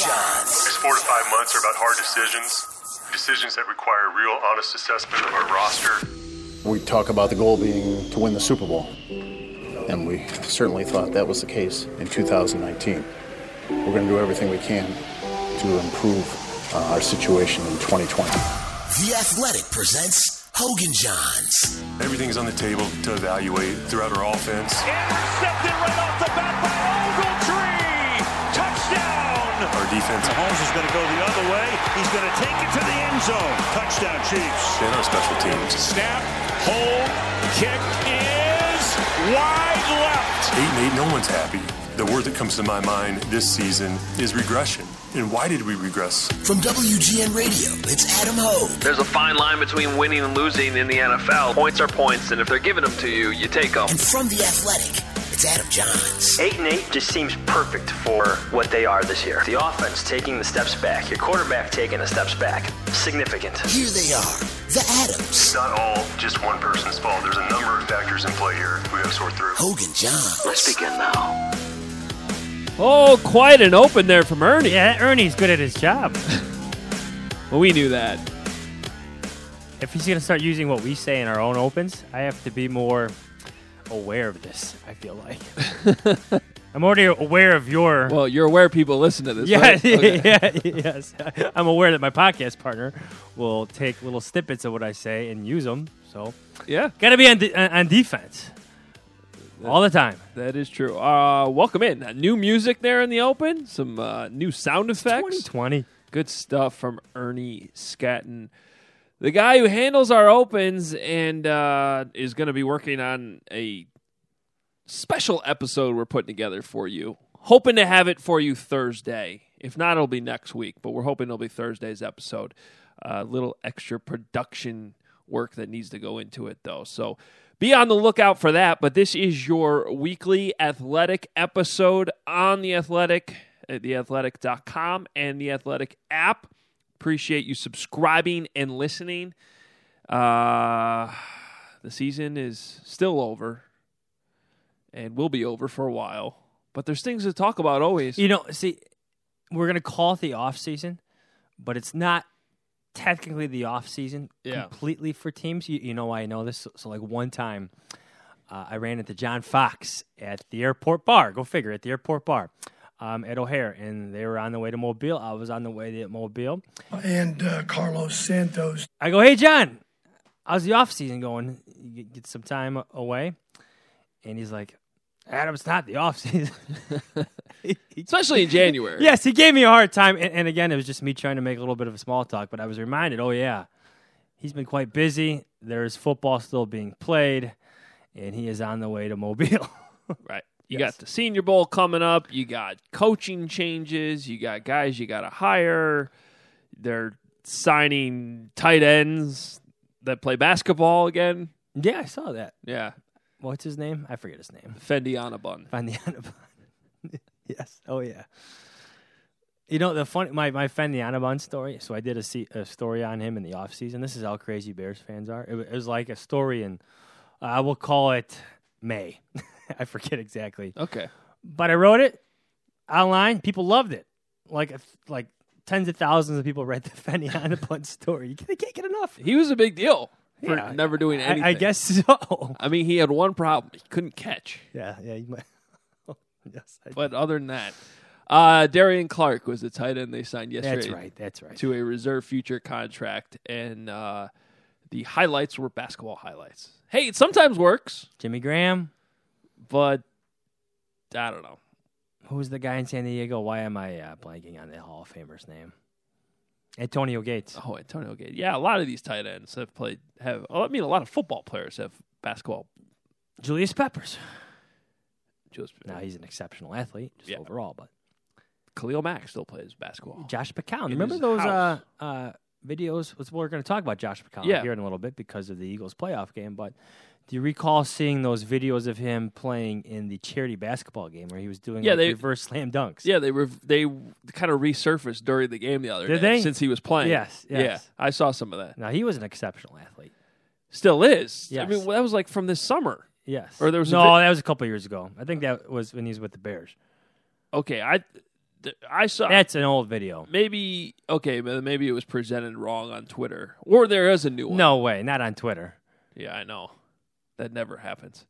Jahns. These four to five months are about hard decisions, decisions that require real honest assessment of our roster. We talk about the goal being to win the Super Bowl, and we certainly thought that was the case in 2019. We're going to do everything we can to improve uh, our situation in 2020. The Athletic presents Hoge and Jahns. Everything's on the table to evaluate throughout our offense. Intercepted right off the bat defense Mahomes is going to go the other way. He's going to take it to the end zone. Touchdown, Chiefs. and our special teams. Snap, hold, kick is wide left. Eight and eight, no one's happy. The word that comes to my mind this season is regression. And why did we regress? From WGN Radio, it's Adam Hoge. There's a fine line between winning and losing in the NFL. Points are points, and if they're giving them to you, you take them. And from The Athletic, it's Adam Jahns. Eight and eight just seems perfect for what they are this year. The offense taking the steps back, your quarterback taking the steps back. Significant. Here they are, the Adams. It's not all just one person's fault. There's a number of factors in play here we have to sort through. Hoge and Jahns. Let's begin now. Oh, quite an open there from Ernie. Yeah, Ernie's good at his job. Well, we knew that. if he's going to start using what we say in our own opens, I have to be more aware of this, I feel like. I'm already aware of your. Well, you're aware people listen to this, yeah, right? Okay. yeah, yes. I'm aware that my podcast partner will take little snippets of what I say and use them. So, yeah, got to be on, de- on defense all the time. that is true. Uh, welcome in. Uh, new music there in the open. Some uh, new sound effects. 2020. Good stuff from Ernie Scatton, the guy who handles our opens and uh, is going to be working on a special episode we're putting together for you. Hoping to have it for you Thursday. If not, it'll be next week, but we're hoping it'll be Thursday's episode. A little extra production work that needs to go into it, though. So be on the lookout for that. But this is your weekly athletic episode on the athletic at theathletic.com and the athletic app. Appreciate you subscribing and listening. Uh, the season is still over and will be over for a while. But there's things to talk about always. You know, see, we're going to call it the off season, but it's not technically the off season Yeah. completely for teams. You, you know why I know this? So, so like one time, uh, I ran into John Fox at the airport bar. Go figure, at the airport bar um, at O'Hare, and they were on the way to Mobile. I was on the way to Mobile. and uh, Carlos Santos. I go, hey John, how's the off season going? You get- get some time away, and he's like, Adam, it's not the off season. Especially in January. Yes, he gave me a hard time, and, and again, it was just me trying to make a little bit of a small talk. But I was reminded, oh yeah, he's been quite busy. There's football still being played, and he is on the way to Mobile. Right. You Yes. got the Senior Bowl coming up. You got coaching changes. You got guys you got to hire. They're signing tight ends that play basketball again. yeah, I saw that. Yeah. What's his name? I forget his name. Fendi Onobun. Find the Anabon. yes. Oh yeah. You know the funny my my Fendi Onobun story. So I did a, se- a story on him in the off season. This is how crazy Bears fans are. It, wa- it was like a story in uh, I will call it May. I forget exactly, Okay. but I wrote it online. People loved it. Like like tens of thousands of people read the Fenny on the Onobun story. You can't get enough. He was a big deal for Yeah, never doing I- anything. I, guess so. I mean, he had one problem. He couldn't catch. Yeah, yeah. You might. yes, I, But other than that, uh, Darion Clark was the tight end they signed yesterday. that's right. That's right. To a reserve future contract. And uh, the highlights were basketball highlights. Hey, it sometimes works, Jimmy Graham. But I don't know. Who's the guy in San Diego? Why am I uh, blanking on the Hall of Famer's name? Antonio Gates. Oh, Antonio Gates. Yeah, a lot of these tight ends have played. Have oh, I mean, a lot of football players have basketball. Julius Peppers. Julius. Now he's an exceptional athlete, just Yeah. overall. But Khalil Mack still plays basketball. Josh McCown. In Remember those uh, uh, videos? Was we're going to talk about Josh McCown Yeah. here in a little bit because of the Eagles playoff game. But do you recall seeing those videos of him playing in the charity basketball game where he was doing Yeah, like, they- reverse slam dunks? Yeah, they were they kind of resurfaced during the game the other Did day they? since he was playing. Yes, Yeah. I saw some of that. Now he was an exceptional athlete. Still is. Yes. I Yes. mean, that was like from this summer. Yes. Or there was a no, vi- that was a couple years ago. I think that was when he was with the Bears. Okay, I th- I saw That's an old video. maybe okay, maybe it was presented wrong on Twitter, or there is a new one. No way, not on Twitter. Yeah, I know. That never happens.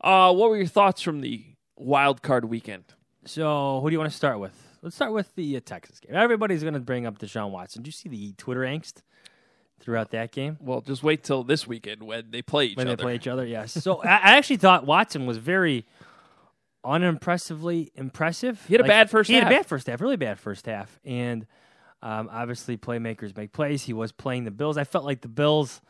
Uh, what were your thoughts from the wild card weekend? So, who do you want to start with? Let's start with the uh, Texans game. Everybody's going to bring up Deshaun Watson. Did you see the Twitter angst throughout that game Well, just wait till this weekend when they play each when other. When they play each other? Yes. So, I, I actually thought Watson was very unimpressively impressive. He had a bad first He had a bad first half, really bad first half, and um, obviously playmakers make plays. He was playing the Bills. I felt like the Bills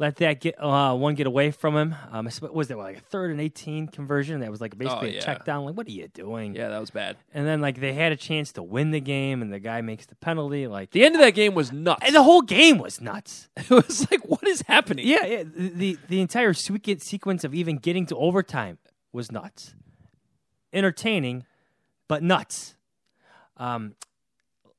let that get uh, one get away from him. Um, was that like a third and eighteen conversion? That was like basically Oh, yeah. a check down. Like, what are you doing? Yeah, that was bad. And then like they had a chance to win the game, and the guy makes the penalty. Like The end of that game was nuts. and the whole game was nuts. it was like, what is happening? Yeah, yeah the, the entire sequ- sequence of even getting to overtime was nuts. Entertaining, but nuts. Um,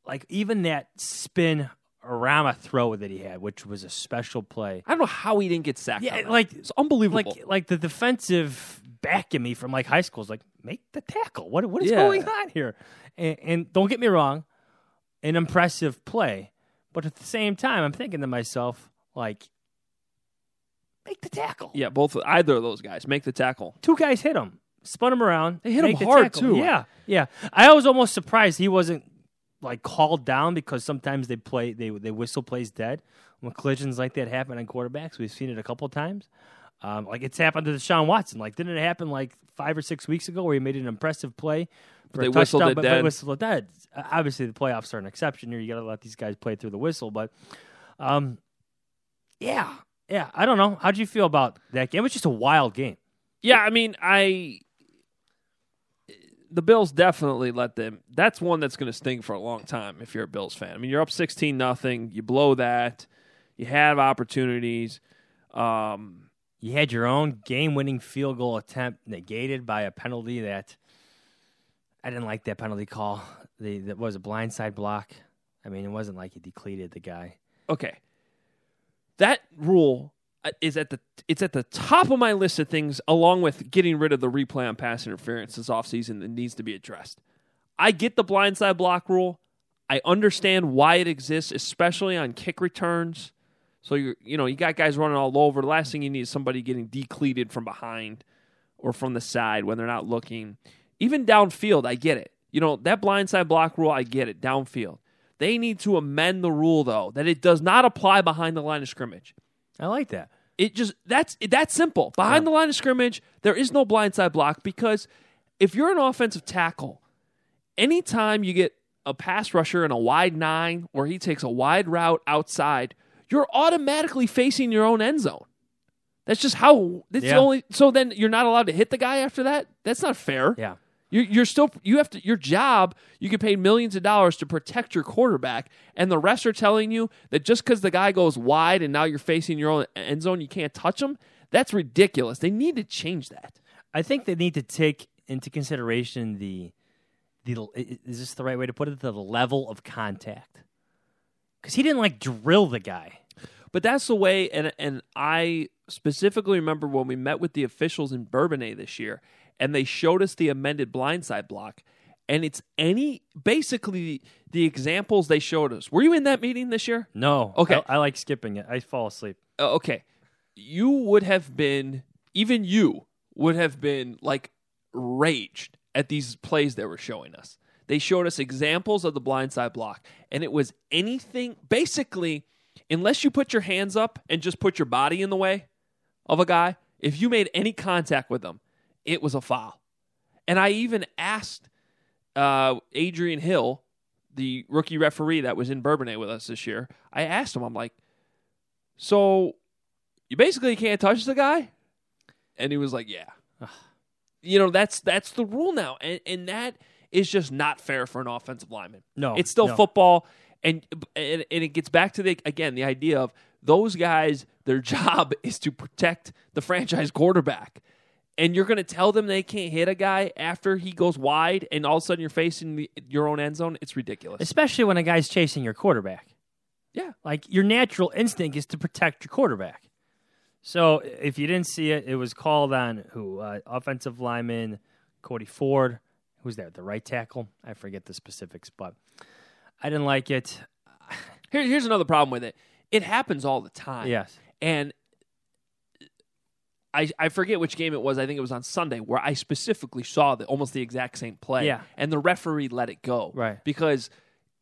like even that spin Arama throw that he had, which was a special play. I don't know how he didn't get sacked. Yeah, like it's unbelievable. Like like the defensive back in me from like high school is like make the tackle. What what is Yeah. going on here? And, and don't get me wrong, an impressive play, but at the same time, I'm thinking to myself like, make the tackle. yeah, both either of those guys make the tackle. Two guys hit him, spun him around. They hit him hard, tackle. too. Yeah, yeah. I was almost surprised he wasn't like called down because sometimes they play they they whistle plays dead when collisions like that happen on quarterbacks. We've seen it a couple times. Um, like it's happened to Deshaun Watson. Like didn't it happen like five or six weeks ago where he made an impressive play? For They a whistled touchdown, but dead. They whistled it dead. Uh, Obviously, the playoffs are an exception here. You got to let these guys play through the whistle. But, um, yeah, yeah. I don't know. How'd you feel about that game? It was just a wild game. Yeah, I mean, I the Bills definitely let them. That's one that's going to sting for a long time if you're a Bills fan. I mean, you're up sixteen nothing. You blow that. You have opportunities. Um, You had your own game-winning field goal attempt negated by a penalty that I didn't like. That penalty call. The that was a blindside block. I mean, it wasn't like he decleated the guy. okay, that rule Uh, is at the it's at the top of my list of things, along with getting rid of the replay on pass interference this offseason that needs to be addressed. I get the blindside block rule. I understand why it exists, especially on kick returns. So you you know you got guys running all over. The last thing you need is somebody getting decleated from behind or from the side when they're not looking. Even downfield, I get it. You know that blindside block rule, I get it. Downfield, they need to amend the rule though that it does not apply behind the line of scrimmage. I like that. It just that's that's simple. Behind the line of scrimmage, there is no blindside block because if you're an offensive tackle, anytime you get a pass rusher in a wide nine or he takes a wide route outside, you're automatically facing your own end zone. That's just how. That's Yeah. the only. So then you're not allowed to hit the guy after that. That's not fair. Yeah. You're, you're still you have to your job. You get paid millions of dollars to protect your quarterback, and the refs are telling you that just because the guy goes wide and now you're facing your own end zone, you can't touch him. That's ridiculous. They need to change that. I think they need to take into consideration the the is this the right way to put it the level of contact because he didn't like drill the guy. But that's the way, and and I specifically remember when we met with the officials in Bourbonnais this year, and they showed us the amended blindside block, and it's any basically the examples they showed us. Were you in that meeting this year? No, Okay. I, I like skipping it. I fall asleep. Uh, okay, you would have been, even you would have been like raged at these plays they were showing us. They showed us examples of the blindside block, and it was anything basically, unless you put your hands up and just put your body in the way of a guy, if you made any contact with them, it was a foul. And I even asked uh, Adrian Hill, the rookie referee that was in Bourbonnais with us this year, I asked him, I'm like, so you basically can't touch the guy? And he was like, Yeah. you know, that's that's the rule now. And and that is just not fair for an offensive lineman. No, It's still no. football and, and and it gets back to the again, the idea of those guys, their job is to protect the franchise quarterback. And you're going to tell them they can't hit a guy after he goes wide, and all of a sudden you're facing the, your own end zone. It's ridiculous. especially when a guy's chasing your quarterback. Yeah. Like your natural instinct is to protect your quarterback. So if you didn't see it, it was called on who? Uh, offensive lineman Cody Ford. who's there? The right tackle. I forget the specifics, but I didn't like it. Here, here's another problem with it. It happens all the time. Yes. And I I forget which game it was. I think it was on Sunday where I specifically saw the almost the exact same play. Yeah. And the referee let it go. Right. Because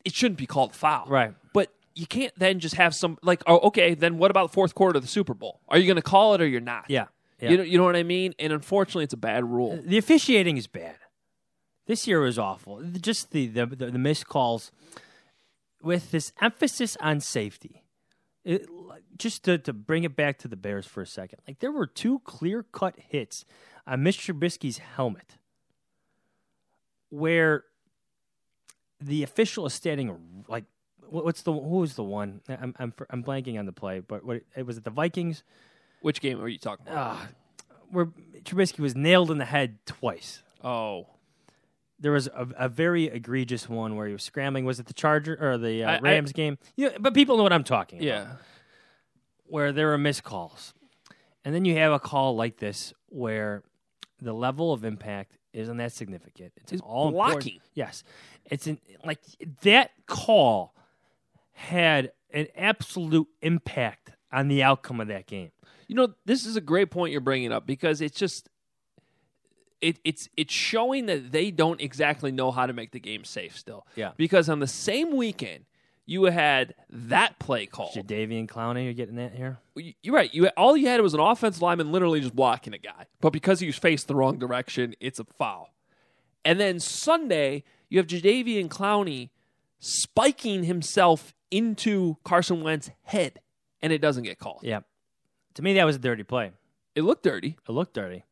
it shouldn't be called foul. Right. But you can't then just have some like oh okay then what about the fourth quarter of the Super Bowl? Are you going to call it or you're not? Yeah. yeah. You know you know what I mean? And unfortunately, it's a bad rule. the officiating is bad. This year was awful. Just the the, the, the missed calls with this emphasis on safety. It, just to, to bring it back to the Bears for a second, like there were two clear cut hits on Mr. Trubisky's helmet where the official is standing like what's the who was the one I'm I'm I'm blanking on the play, but what it was it the Vikings Which game are you talking about? uh, where Trubisky was nailed in the head twice oh. There was a, a very egregious one where he was scrambling. Was it the Charger or the uh, I- Rams game? Yeah, but people know what I'm talking about. Yeah. where there are missed calls, and then you have a call like this where the level of impact isn't that significant. It's, It's all blocking. Yes, it's in, like that call had an absolute impact on the outcome of that game. You know, this is a great point you're bringing up because it's just it, it's it's showing that they don't exactly know how to make the game safe still. Yeah. Because on the same weekend, you had that play call. Jadeveon Clowney, you're getting that here. You're right. You all you had was an offensive lineman literally just blocking a guy, but because he was faced the wrong direction, it's a foul. And then Sunday, you have Jadeveon Clowney spiking himself into Carson Wentz's head, and it doesn't get called. Yeah, to me that was a dirty play. It looked dirty. It looked dirty,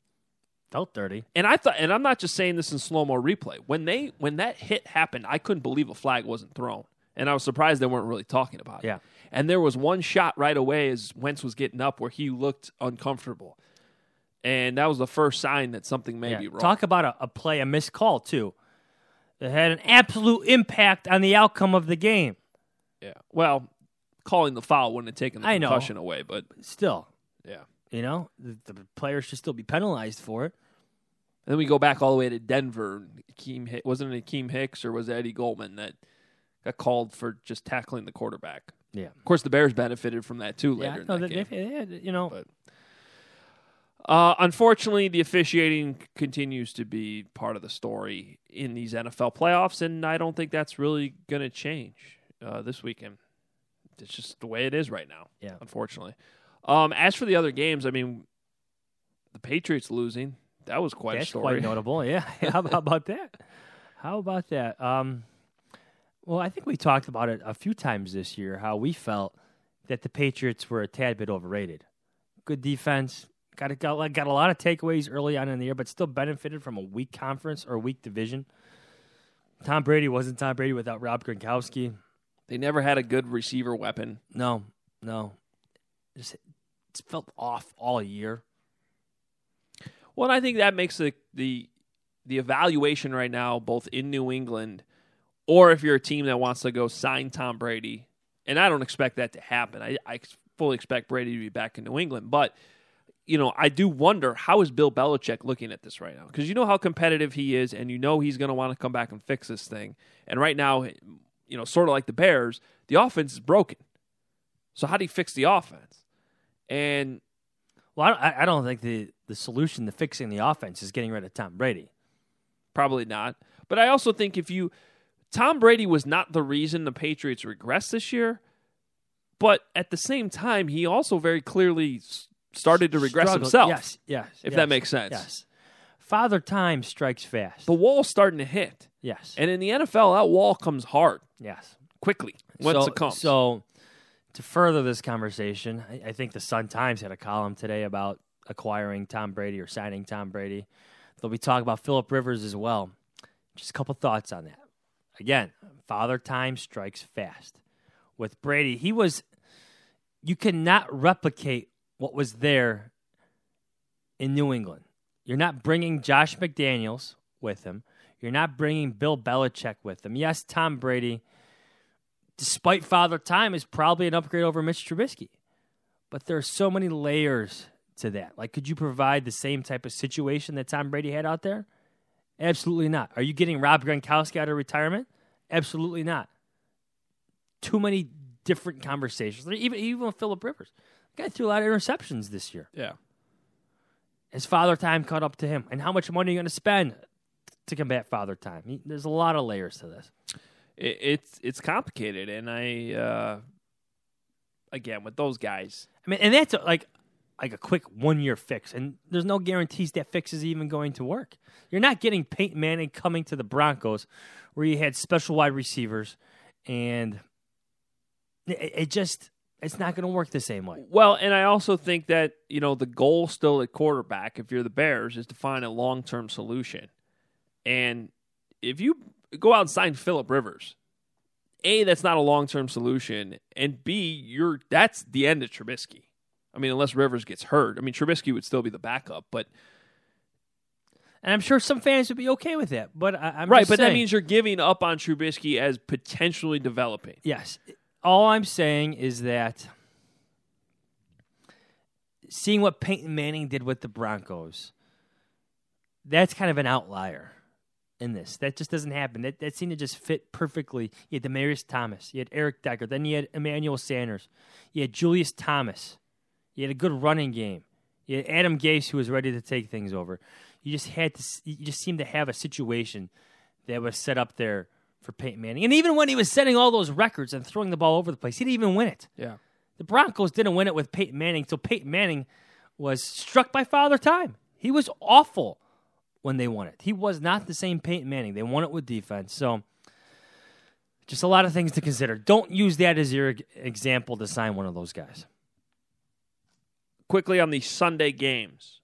felt dirty. And I thought, and I'm not just saying this in slow mo replay. When they when that hit happened, I couldn't believe a flag wasn't thrown, and I was surprised they weren't really talking about it. Yeah. And there was one shot right away as Wentz was getting up where he looked uncomfortable, and that was the first sign that something may Yeah. be wrong. Talk about a, a play, a missed call too. That had an absolute impact on the outcome of the game. yeah. Well, calling the foul wouldn't have taken the I know. concussion away, but Still, yeah. You know, the, the players should still be penalized for it. And then we go back all the way to Denver. Akeem, wasn't it Akiem Hicks or was it Eddie Goldman that got called for just tackling the quarterback? Yeah. Of course, the Bears benefited from that too Yeah, later. in no, that they- game. they- they had, you know, But- Uh, unfortunately, the officiating continues to be part of the story in these NFL playoffs, and I don't think that's really going to change uh, this weekend. It's just the way it is right now. Yeah. unfortunately. Um, as for the other games, I mean, the Patriots losing that was quite that's a story. quite notable. Yeah, how about, that? How about that? Um, well, I think we talked about it a few times this year. How we felt that the Patriots were a tad bit overrated. Good defense, got a, got, got a lot of takeaways early on in the year, but still benefited from a weak conference or a weak division. Tom Brady wasn't Tom Brady without Rob Gronkowski. They never had a good receiver weapon. No, no, just it's felt off all year. Well, I think that makes the the the evaluation right now, both in New England, or if you're a team that wants to go sign Tom Brady, and I don't expect that to happen. I, I fully expect Brady to be back in New England, but you know, I do wonder how is Bill Belichick looking at this right now? Because you know how competitive he is, and you know he's going to want to come back and fix this thing. And right now, you know, sort of like the Bears, the offense is broken. So how do you fix the offense? And Well, I, I don't think the, the solution to fixing the offense is getting rid of Tom Brady. Probably not. But I also think if you Tom Brady was not the reason the Patriots regressed this year, but at the same time he also very clearly started to regress Struggled- himself. Yes, yes. If yes, that makes sense. Yes. Father Time strikes fast. The wall's starting to hit. yes. And in the NFL that wall comes hard yes. quickly once so, it comes. So, to further this conversation, I, I think the Sun Times had a column today about acquiring Tom Brady or signing Tom Brady. They'll be talking about Philip Rivers as well. Just a couple thoughts on that. Again, Father Time strikes fast. With Brady, he was. You cannot replicate what was there in New England. You're not bringing Josh McDaniels with him. You're not bringing Bill Belichick with him. Yes, Tom Brady, despite Father Time, is probably an upgrade over Mitch Trubisky. But there are so many layers to that. Like, could you provide the same type of situation that Tom Brady had out there? Absolutely not. Are you getting Rob Gronkowski out of retirement? Absolutely not. Too many different conversations. Even even with Philip Rivers, the guy threw a lot of interceptions this year. Yeah. Is father time caught up to him? And how much money are you going to spend to combat father time? There's a lot of layers to this. It, it's it's complicated, and I uh, again with those guys, I mean, and that's a, like like a quick one year fix, and there's no guarantees that fix is even going to work. You're not getting Peyton Manning coming to the Broncos, where you had special wide receivers, and it, it just it's not going to work the same way. Well, and I also think that, you know, the goal still at quarterback, if you're the Bears, is to find a long term solution. And if you go out and sign Philip Rivers, A, that's not a long term solution. And B, you're that's the end of Trubisky. I mean, unless Rivers gets hurt. I mean, Trubisky would still be the backup, but And I'm sure some fans would be okay with that, but I, I'm right, but that means you're giving up on Trubisky as potentially developing. Yes. All I'm saying is that seeing what Peyton Manning did with the Broncos, that's kind of an outlier in this. That just doesn't happen. That, that seemed to just fit perfectly. You had Demaryius Thomas, you had Eric Decker, then you had Emmanuel Sanders, you had Julius Thomas, you had a good running game, you had Adam Gase who was ready to take things over. You just had to. You just seemed to have a situation that was set up there for Peyton Manning. And even when he was setting all those records and throwing the ball over the place, he didn't even win it. Yeah. The Broncos didn't win it with Peyton Manning until Peyton Manning was struck by father time. He was awful when they won it. He was not the same Peyton Manning. They won it with defense. So just a lot of things to consider. Don't use that as your example to sign one of those guys. Quickly on the Sunday games.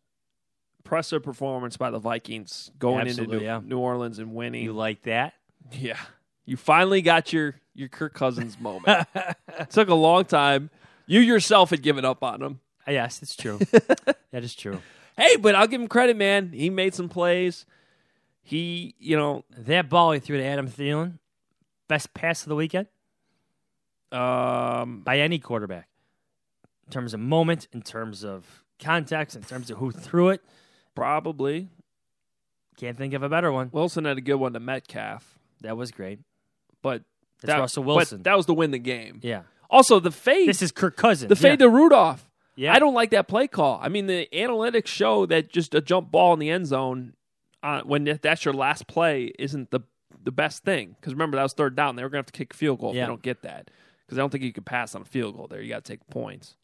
Impressive performance by the Vikings going Absolutely, into New, yeah. New Orleans and winning. You like that? Yeah. You finally got your your Kirk Cousins moment. Took a long time. You yourself had given up on him. Yes, it's true. that is true. Hey, but I'll give him credit, man. He made some plays. He, you know, That ball he threw to Adam Thielen, best pass of the weekend um, by any quarterback. In terms of moment, in terms of context, in terms of who threw it. probably Can't think of a better one. Wilson had a good one to Metcalf, That was great. but It's that, Russell but Wilson. that was to win the game. Yeah. Also, the fade. This is Kirk Cousins. the fade yeah. to Rudolph. Yeah. I don't like that play call. I mean, the analytics show that just a jump ball in the end zone uh, when that's your last play isn't the the best thing. Because remember, that was third down. They were going to have to kick a field goal if Yeah. they don't get that. Because I don't think you could pass on a field goal there. You got to take points.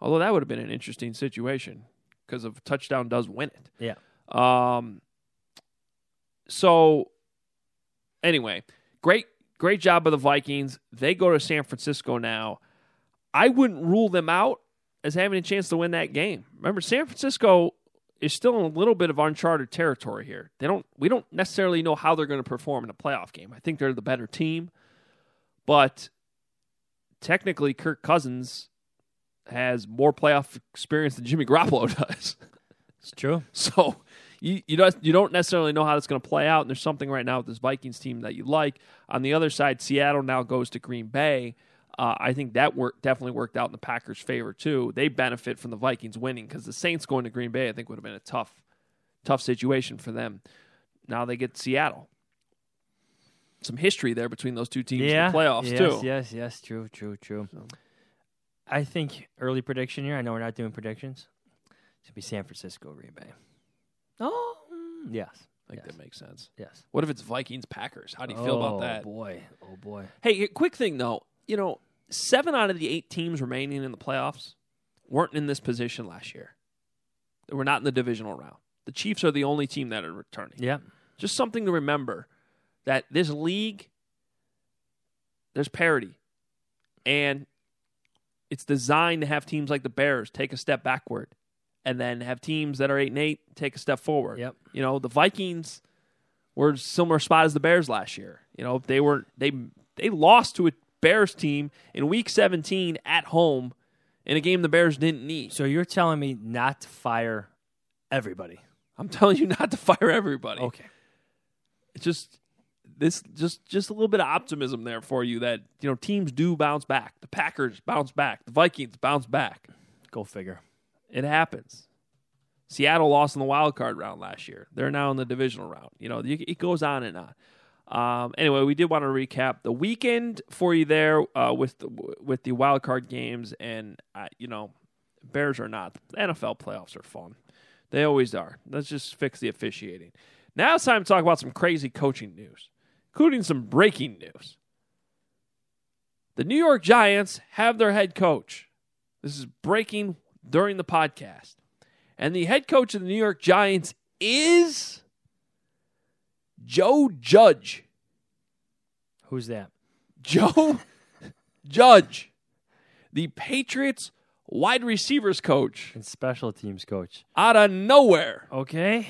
Although that would have been an interesting situation because if a touchdown does win it. Yeah. Um. So, anyway, great, great job by the Vikings. They go to San Francisco now. I wouldn't rule them out as having a chance to win that game. Remember, San Francisco is still in a little bit of uncharted territory here. They don't, we don't necessarily know how they're going to perform in a playoff game. I think they're the better team, but technically, Kirk Cousins has more playoff experience than Jimmy Garoppolo does. It's true. So you you don't you don't necessarily know how that's going to play out. And there's something right now with this Vikings team that you like. On the other side, Seattle now goes to Green Bay. Uh, I think that work definitely worked out in the Packers' favor too. They benefit from the Vikings winning because the Saints going to Green Bay, I think, would have been a tough tough situation for them. Now they get Seattle. Some history there between those two teams yeah. in the playoffs yes, too. Yes, yes, yes. true, true, true. I think early prediction here. I know we're not doing predictions. Gonna be San Francisco, Green Bay. Oh, yes, I think yes, that makes sense. yes. What if it's Vikings Packers? How do you feel about that? Oh, that? boy, oh boy. Hey, quick thing though. You know, seven out of the eight teams remaining in the playoffs weren't in this position last year. They were not in the divisional round. The Chiefs are the only team that are returning. Yeah, Just something to remember that this league, there's parity. And it's designed to have teams like the Bears take a step backward and then have teams that are 8 and 8 take a step forward. Yep. You know, the Vikings were a similar spot as the Bears last year. You know, they were they they lost to a Bears team in week 17 at home in a game the Bears didn't need. So you're telling me not to fire everybody? I'm telling you not to fire everybody. Okay. It's just this just just a little bit of optimism there for you that you know teams do bounce back. The Packers bounce back. The Vikings bounce back. Go figure. It happens. Seattle lost in the wild card round last year. They're now in the divisional round. You know, it goes on and on. Um, anyway, we did want to recap the weekend for you there uh, with the, with the wild card games, and uh, you know, Bears are not. The NFL playoffs are fun. They always are. Let's just fix the officiating. Now it's time to talk about some crazy coaching news, including some breaking news. The New York Giants have their head coach. This is breaking during the podcast. And the head coach of the New York Giants is Joe Judge. Who's that? Joe Judge, the Patriots wide receivers coach and special teams coach. Out of nowhere. Okay.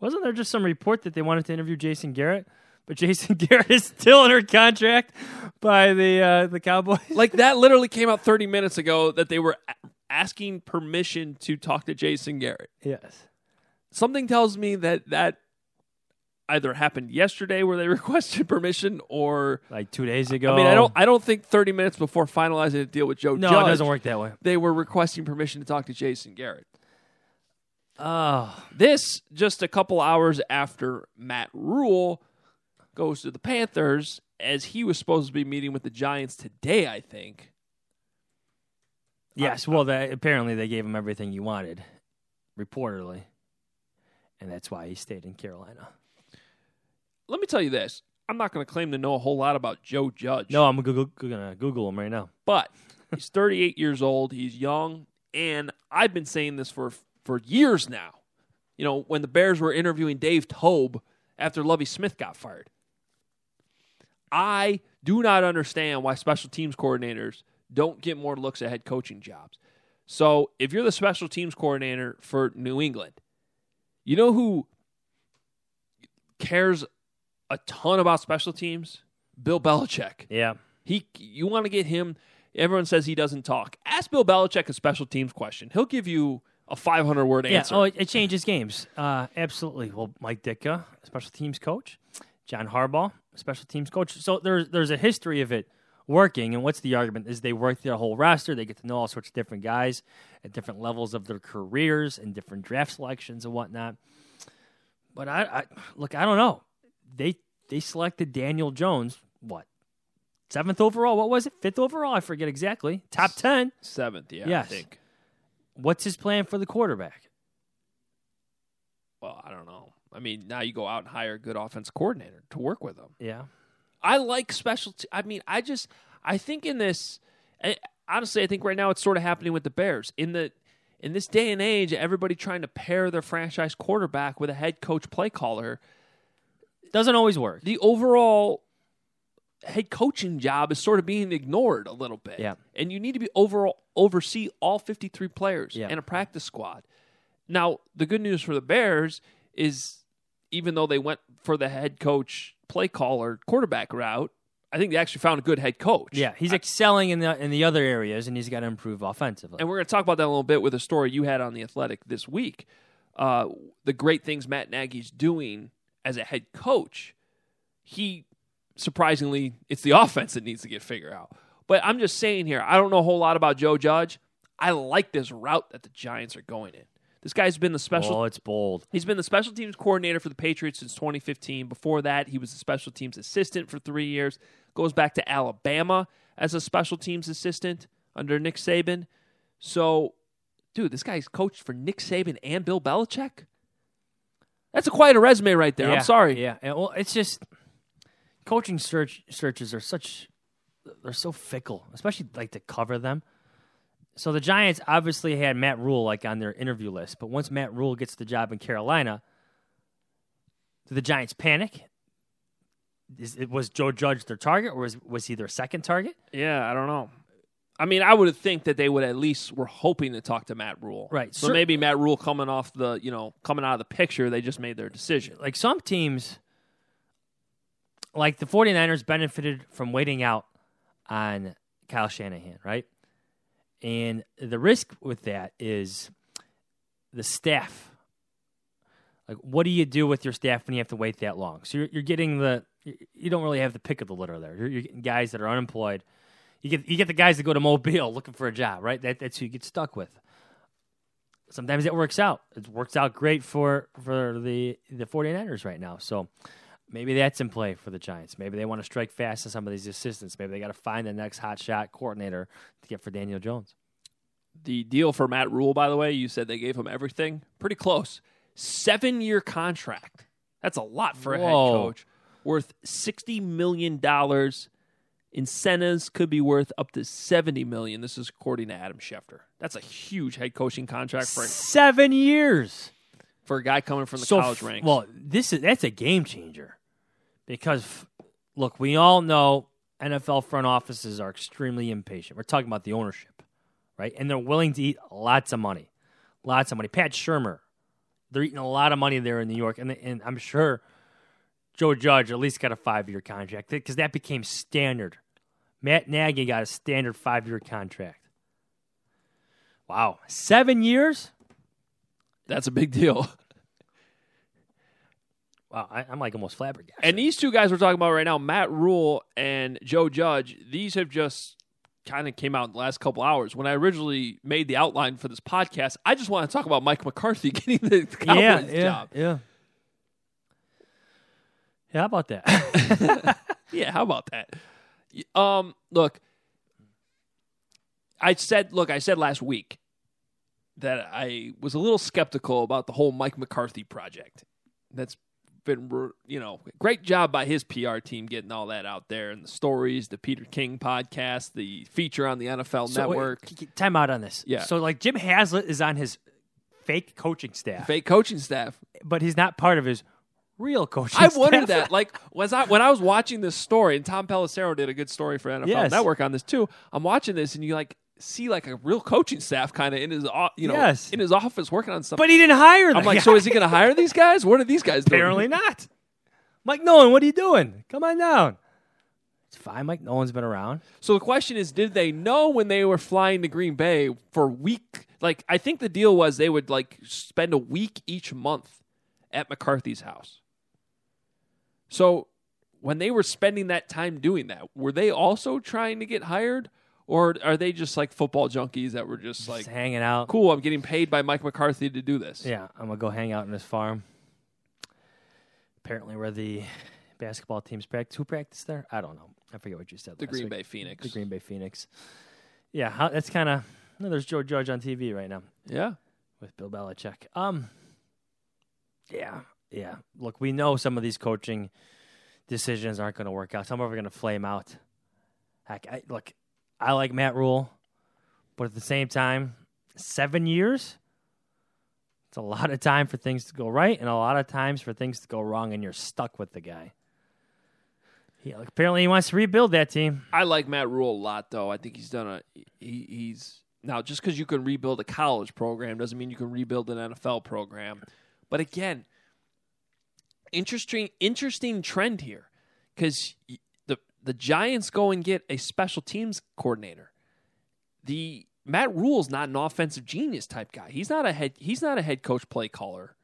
Wasn't there just some report that they wanted to interview Jason Garrett? But Jason Garrett is still under contract by the uh, the Cowboys. Like that literally came out 30 minutes ago that they were asking permission to talk to Jason Garrett. Yes. Something tells me that that either happened yesterday where they requested permission or like two days ago. I mean, I don't I don't think 30 minutes before finalizing a deal with Joe no, Judge, it doesn't work that way. They were requesting permission to talk to Jason Garrett. Oh, this just a couple hours after Matt Rhule goes to the Panthers as he was supposed to be meeting with the Giants today, I think. Yes, well, they, apparently they gave him everything he wanted, reportedly, and that's why he stayed in Carolina. Let me tell you this: I'm not going to claim to know a whole lot about Joe Judge. No, I'm going to Google him right now. But he's 38 years old. He's young, and I've been saying this for for years now. You know, when the Bears were interviewing Dave Toub after Lovie Smith got fired, I do not understand why special teams coordinators don't get more looks at head coaching jobs. So if you're the special teams coordinator for New England, you know who cares a ton about special teams? Bill Belichick. Yeah. He you want to get him everyone says he doesn't talk. Ask Bill Belichick a special teams question. He'll give you a 500 word yeah. answer. Oh, it, it changes games. Uh, absolutely. Well, Mike Ditka, special teams coach, John Harbaugh, special teams coach. So there's there's a history of it working. And what's the argument? Is they work their whole roster. They get to know all sorts of different guys at different levels of their careers and different draft selections and whatnot. But I, I look, I don't know. They they selected Daniel Jones. What seventh overall? What was it? Fifth overall? I forget exactly. Top ten. Seventh, yeah. Yes. I think. What's his plan for the quarterback? Well, I don't know. I mean, now you go out and hire a good offense coordinator to work with them. Yeah. I like specialty. I mean, I just I think in this, I, honestly, I think right now it's sort of happening with the Bears in the in this day and age. Everybody trying to pair their franchise quarterback with a head coach play caller doesn't always work. The overall head coaching job is sort of being ignored a little bit. Yeah. And you need to be overall oversee all 53 players Yeah. and a practice squad. Now, the good news for the Bears is even though they went for the head coach play caller quarterback route, I think they actually found a good head coach. Yeah, he's excelling in the in the other areas, and he's got to improve offensively. And we're going to talk about that a little bit with a story you had on the Athletic this week. Uh, the great things Matt Nagy's doing as a head coach. He surprisingly, it's the offense that needs to get figured out. But I'm just saying here, I don't know a whole lot about Joe Judge. I like this route that the Giants are going in. This guy's been the special. Oh, it's bold. He's been the special teams coordinator for the Patriots since 2015. Before that, he was the special teams assistant for three years. Goes back to Alabama as a special teams assistant under Nick Saban. So, dude, this guy's coached for Nick Saban and Bill Belichick. That's a quite a resume right there. Yeah, I'm sorry. Yeah, and, well, it's just coaching search searches are such they're so fickle, especially like to cover them. So the Giants obviously had Matt Rhule like on their interview list, but once Matt Rhule gets the job in Carolina, do the Giants panic? Is it was Joe Judge their target, or was was he their second target? Yeah, I don't know. I mean, I would think that they would at least were hoping to talk to Matt Rhule. Right. So Cer- maybe Matt Rhule coming off the, you know, coming out of the picture, they just made their decision. Like some teams, like the 49ers benefited from waiting out on Kyle Shanahan, right? And the risk with that is the staff. Like, what do you do with your staff when you have to wait that long? So you're, you're getting the, you don't really have the pick of the litter there. You're, you're getting guys that are unemployed. You get you get the guys that go to Mobile looking for a job, right? That, that's who you get stuck with. sometimes it works out. It works out great for for the the 49ers right now. So maybe that's in play for the Giants. Maybe they want to strike fast on some of these assistants. Maybe they got to find the next hot shot coordinator to get for Daniel Jones. The deal for Matt Rhule, by the way, you said they gave him everything. Pretty close. Seven year contract. That's a lot for a head coach. Worth $60 million. Incentives could be worth up to 70 million. This is according to Adam Schefter. That's a huge head coaching contract for, Seven years. for a guy coming from the so college ranks. Well, this is that's a game changer because look, we all know NFL front offices are extremely impatient. We're talking about the ownership, right? And they're willing to eat lots of money, lots of money. Pat Shurmur, they're eating a lot of money there in New York, and and I'm sure Joe Judge at least got a five year contract because that became standard. Matt Nagy got a standard five year contract. Wow, seven years. That's a big deal. Wow, I, I'm like almost flabbergasted. And these two guys we're talking about right now, Matt Rhule and Joe Judge, these have just kind of came out in the last couple hours. When I originally made the outline for this podcast, I just want to talk about Mike McCarthy getting the Cowboys yeah, yeah, job. yeah. Yeah, how about that? Yeah, how about that? Um, look, I said, look, I said last week that I was a little skeptical about the whole Mike McCarthy project. That's been, you know, great job by his PR team getting all that out there and the stories, the Peter King podcast, the feature on the NFL So, Network, k- time out on this. Yeah. So, like, Jim Haslett is on his fake coaching staff, fake coaching staff. but he's not part of his real coaching I staff. wondered that. Like, was I when I was watching this story, and Tom Pelissero did a good story for NFL Yes. Network on this too. I'm watching this, and you like see like a real coaching staff kind of in his, you know, Yes. in his office working on stuff. But he didn't hire them. I'm like, so is he going to hire these guys? What are these guys doing? Apparently not. Mike Nolan, what are you doing? Come on down. It's fine. Mike Nolan's been around. So the question is, did they know when they were flying to Green Bay for week? Like, I think the deal was they would like spend a week each month at McCarthy's house. So when they were spending that time doing that, were they also trying to get hired, or are they just like football junkies that were just like, Just hanging out. cool, I'm getting paid by Mike McCarthy to do this? Yeah, I'm gonna go hang out in this farm. Apparently, where the basketball teams practice. Who practiced there? I don't know. I forget what you said. The Green week. Bay Phoenix. The Green Bay Phoenix. Yeah, how, that's kind of. No, there's Joe Judge on TV right now Yeah. with Bill Belichick. Um. Yeah, yeah. Look, we know some of these coaching decisions aren't going to work out. Some of them are going to flame out. Heck, I, look, I like Matt Rhule, but at the same time, seven years. It's a lot of time for things to go right, and a lot of times for things to go wrong, and you're stuck with the guy. Yeah, apparently he wants to rebuild that team. I like Matt Rhule a lot, though. I think he's done a. He, he's now just because you can rebuild a college program doesn't mean you can rebuild an NFL program. But again, interesting, interesting trend here because the the Giants go and get a special teams coordinator. The Matt Rhule's not an offensive genius type guy. He's not a head. He's not a head coach, play caller.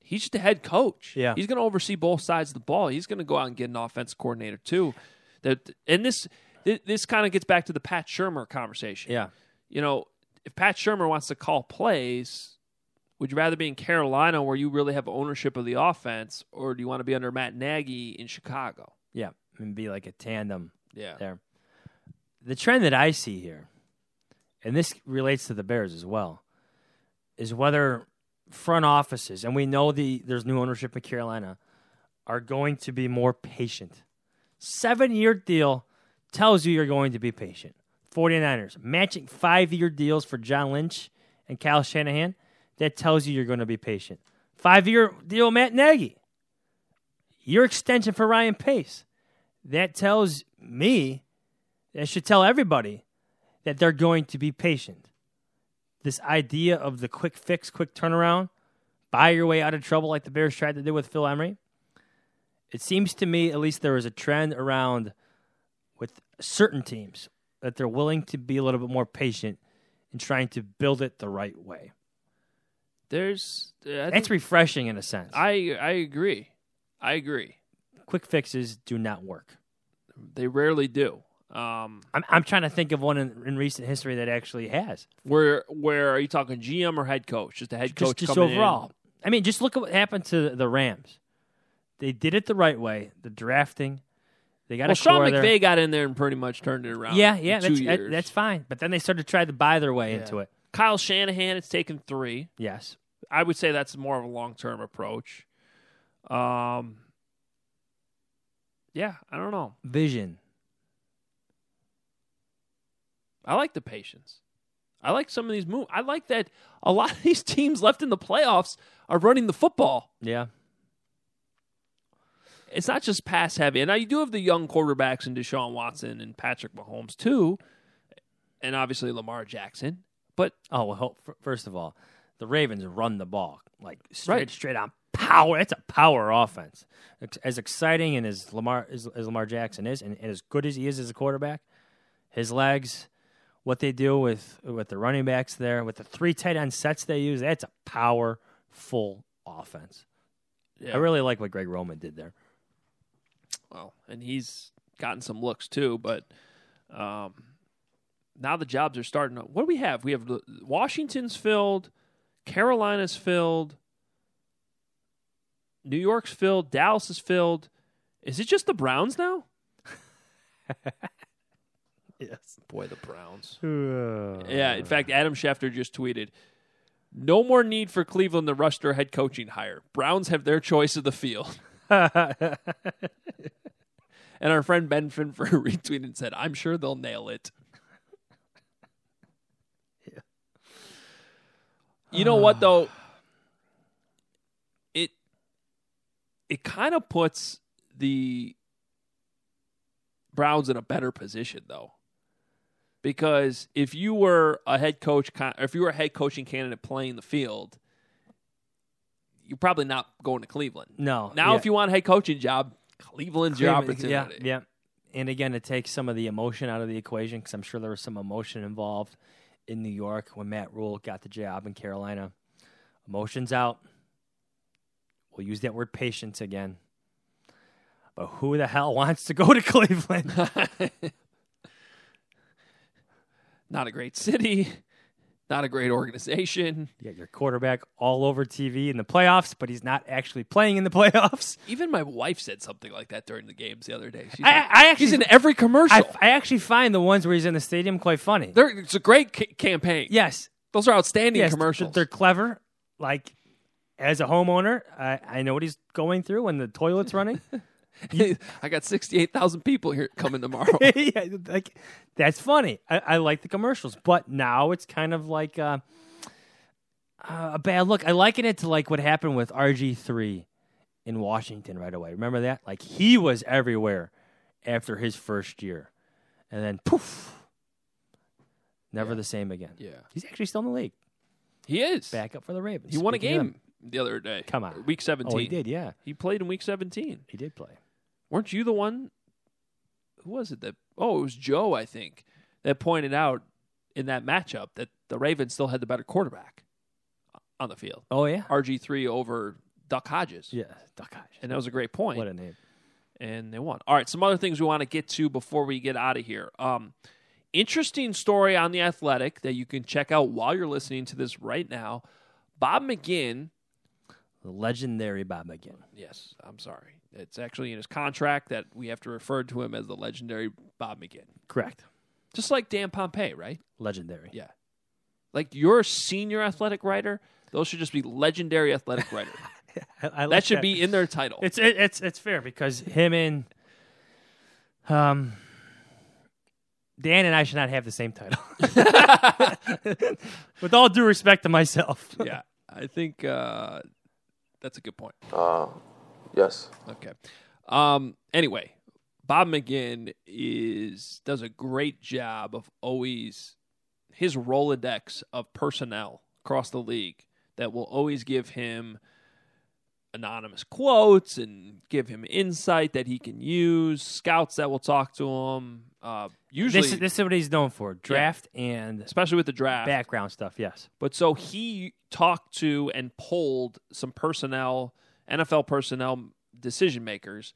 He's just a head coach. Yeah. he's going to oversee both sides of the ball. He's going to go out and get an offensive coordinator too. That and this this kind of gets back to the Pat Shurmur conversation. Yeah, You know, if Pat Shurmur wants to call plays, would you rather be in Carolina where you really have ownership of the offense, or do you want to be under Matt Nagy in Chicago? yeah, and be like a tandem Yeah. there. The trend that I see here, and this relates to the Bears as well, is whether front offices, and we know the there's new ownership in Carolina, are going to be more patient. Seven year deal tells you you're going to be patient. 49ers matching five year deals for John Lynch and Kyle Shanahan. That tells you you're going to be patient. Five year deal, Matt Nagy. Your extension for Ryan Pace. That tells me, that should tell everybody that they're going to be patient. This idea of the quick fix, quick turnaround, buy your way out of trouble like the Bears tried to do with Phil Emery. It seems to me, at least, there is a trend around with certain teams that they're willing to be a little bit more patient in trying to build it the right way. There's I think- refreshing in a sense. I I agree. I agree. Quick fixes do not work. They rarely do. Um, I'm I'm trying to think of one in, in recent history that actually has. where where are you talking GM or head coach? Just a head coach Just, just coming in? overall. I mean, just look at what happened to the Rams. They did it the right way. The drafting, they got Well, a Sean McVay there. got in there and pretty much turned it around. Yeah, yeah, that's that- that's fine. But then they started to try to buy their way into it. Kyle Shanahan. It's taken three. Yes, I would say that's more of a long term approach. Um, yeah, I don't know. vision. I like the patience. I like some of these moves. I like that a lot of these teams left in the playoffs are running the football. Yeah, It's not just pass heavy. And now you do have the young quarterbacks in Deshaun Watson and Patrick Mahomes too, and obviously Lamar Jackson. But Oh well, first of all, the Ravens run the ball like straight, Right. straight on power. It's a power offense. As exciting and as Lamar as, as Lamar Jackson is, and, and as good as he is as a quarterback, his legs, what they do with with the running backs there, with the three tight end sets they use, that's a powerful offense. yeah, I really like what Greg Roman did there. well, and he's gotten some looks too. But um, now the jobs are starting. What do we have? We have Washington's filled, Carolina's filled, New York's filled, Dallas is filled. Is it just the Browns now? Yes. Boy, the Browns. yeah. Yeah, in fact, Adam Schefter just tweeted, "No more need for Cleveland to rush their head coaching hire. Browns have their choice of the field." and our friend Ben Finfer retweeted and said, "I'm sure they'll nail it." You know what uh. though? It it kind of puts the Browns in a better position though. Because if you were a head coach, if you were a head coaching candidate playing the field, you're probably not going to Cleveland. No. Now, yeah. if you want a head coaching job, Cleveland's your opportunity. Yeah, yeah. And again, it takes some of the emotion out of the equation because I'm sure there was some emotion involved in New York when Matt Rhule got the job in Carolina. Emotions out. We'll use that word patience again. But who the hell wants to go to Cleveland? Not a great city, not a great organization. you got your quarterback all over TV in the playoffs, but he's not actually playing in the playoffs. Even my wife said something like that during the games the other day. She's I- like, I actually- he's in every commercial. I, I actually find the ones where he's in the stadium quite funny. They're- it's a great ca- campaign. yes, Those are outstanding yes, commercials. They're clever. Like as a homeowner, I, I know what he's going through when the toilet's running. I got 68,000 people here coming tomorrow. yeah, like that's funny. I, I like the commercials, but now it's kind of like uh, uh, a bad look. I liken it to like what happened with RG three in Washington right away. Remember that? Like he was everywhere after his first year, and then poof, never the same again. Yeah. he's actually still in the league. he is. Back up for the Ravens. He won a Speaking game the other day. Come on. Week 17. Oh, he did. Yeah, He played in week 17. he did play. Weren't you the one? Who was it that? Oh, it was Joe, I think, that pointed out in that matchup that the Ravens still had the better quarterback on the field. Oh yeah, RG3 over Duck Hodges. yeah. Duck Hodges. And that was a great point. What a name. and they won. All right, some other things we want to get to before we get out of here. Um, interesting story on the Athletic that you can check out while you're listening to this right now. Bob McGinn. The legendary Bob McGinn. Yes, I'm sorry. It's actually in his contract that we have to refer to him as the legendary Bob McGinn, Correct. just like Dan Pompei, right? Legendary. Yeah. Like you're senior athletic writer. Those should just be legendary athletic writer. I, I like that should be in their title. It's it, it's it's fair because him and um Dan and I should not have the same title. With all due respect to myself. yeah, I think uh, that's a good point. Uh, yes. Okay. Um. Anyway, Bob McGinn is does a great job of always his rolodex of personnel across the league that will always give him anonymous quotes and give him insight that he can use. Scouts that will talk to him. Uh, usually, this, is- this is what he's known for: draft and especially with the draft, background stuff. Yes. but so he talked to and polled some personnel, NFL personnel decision makers,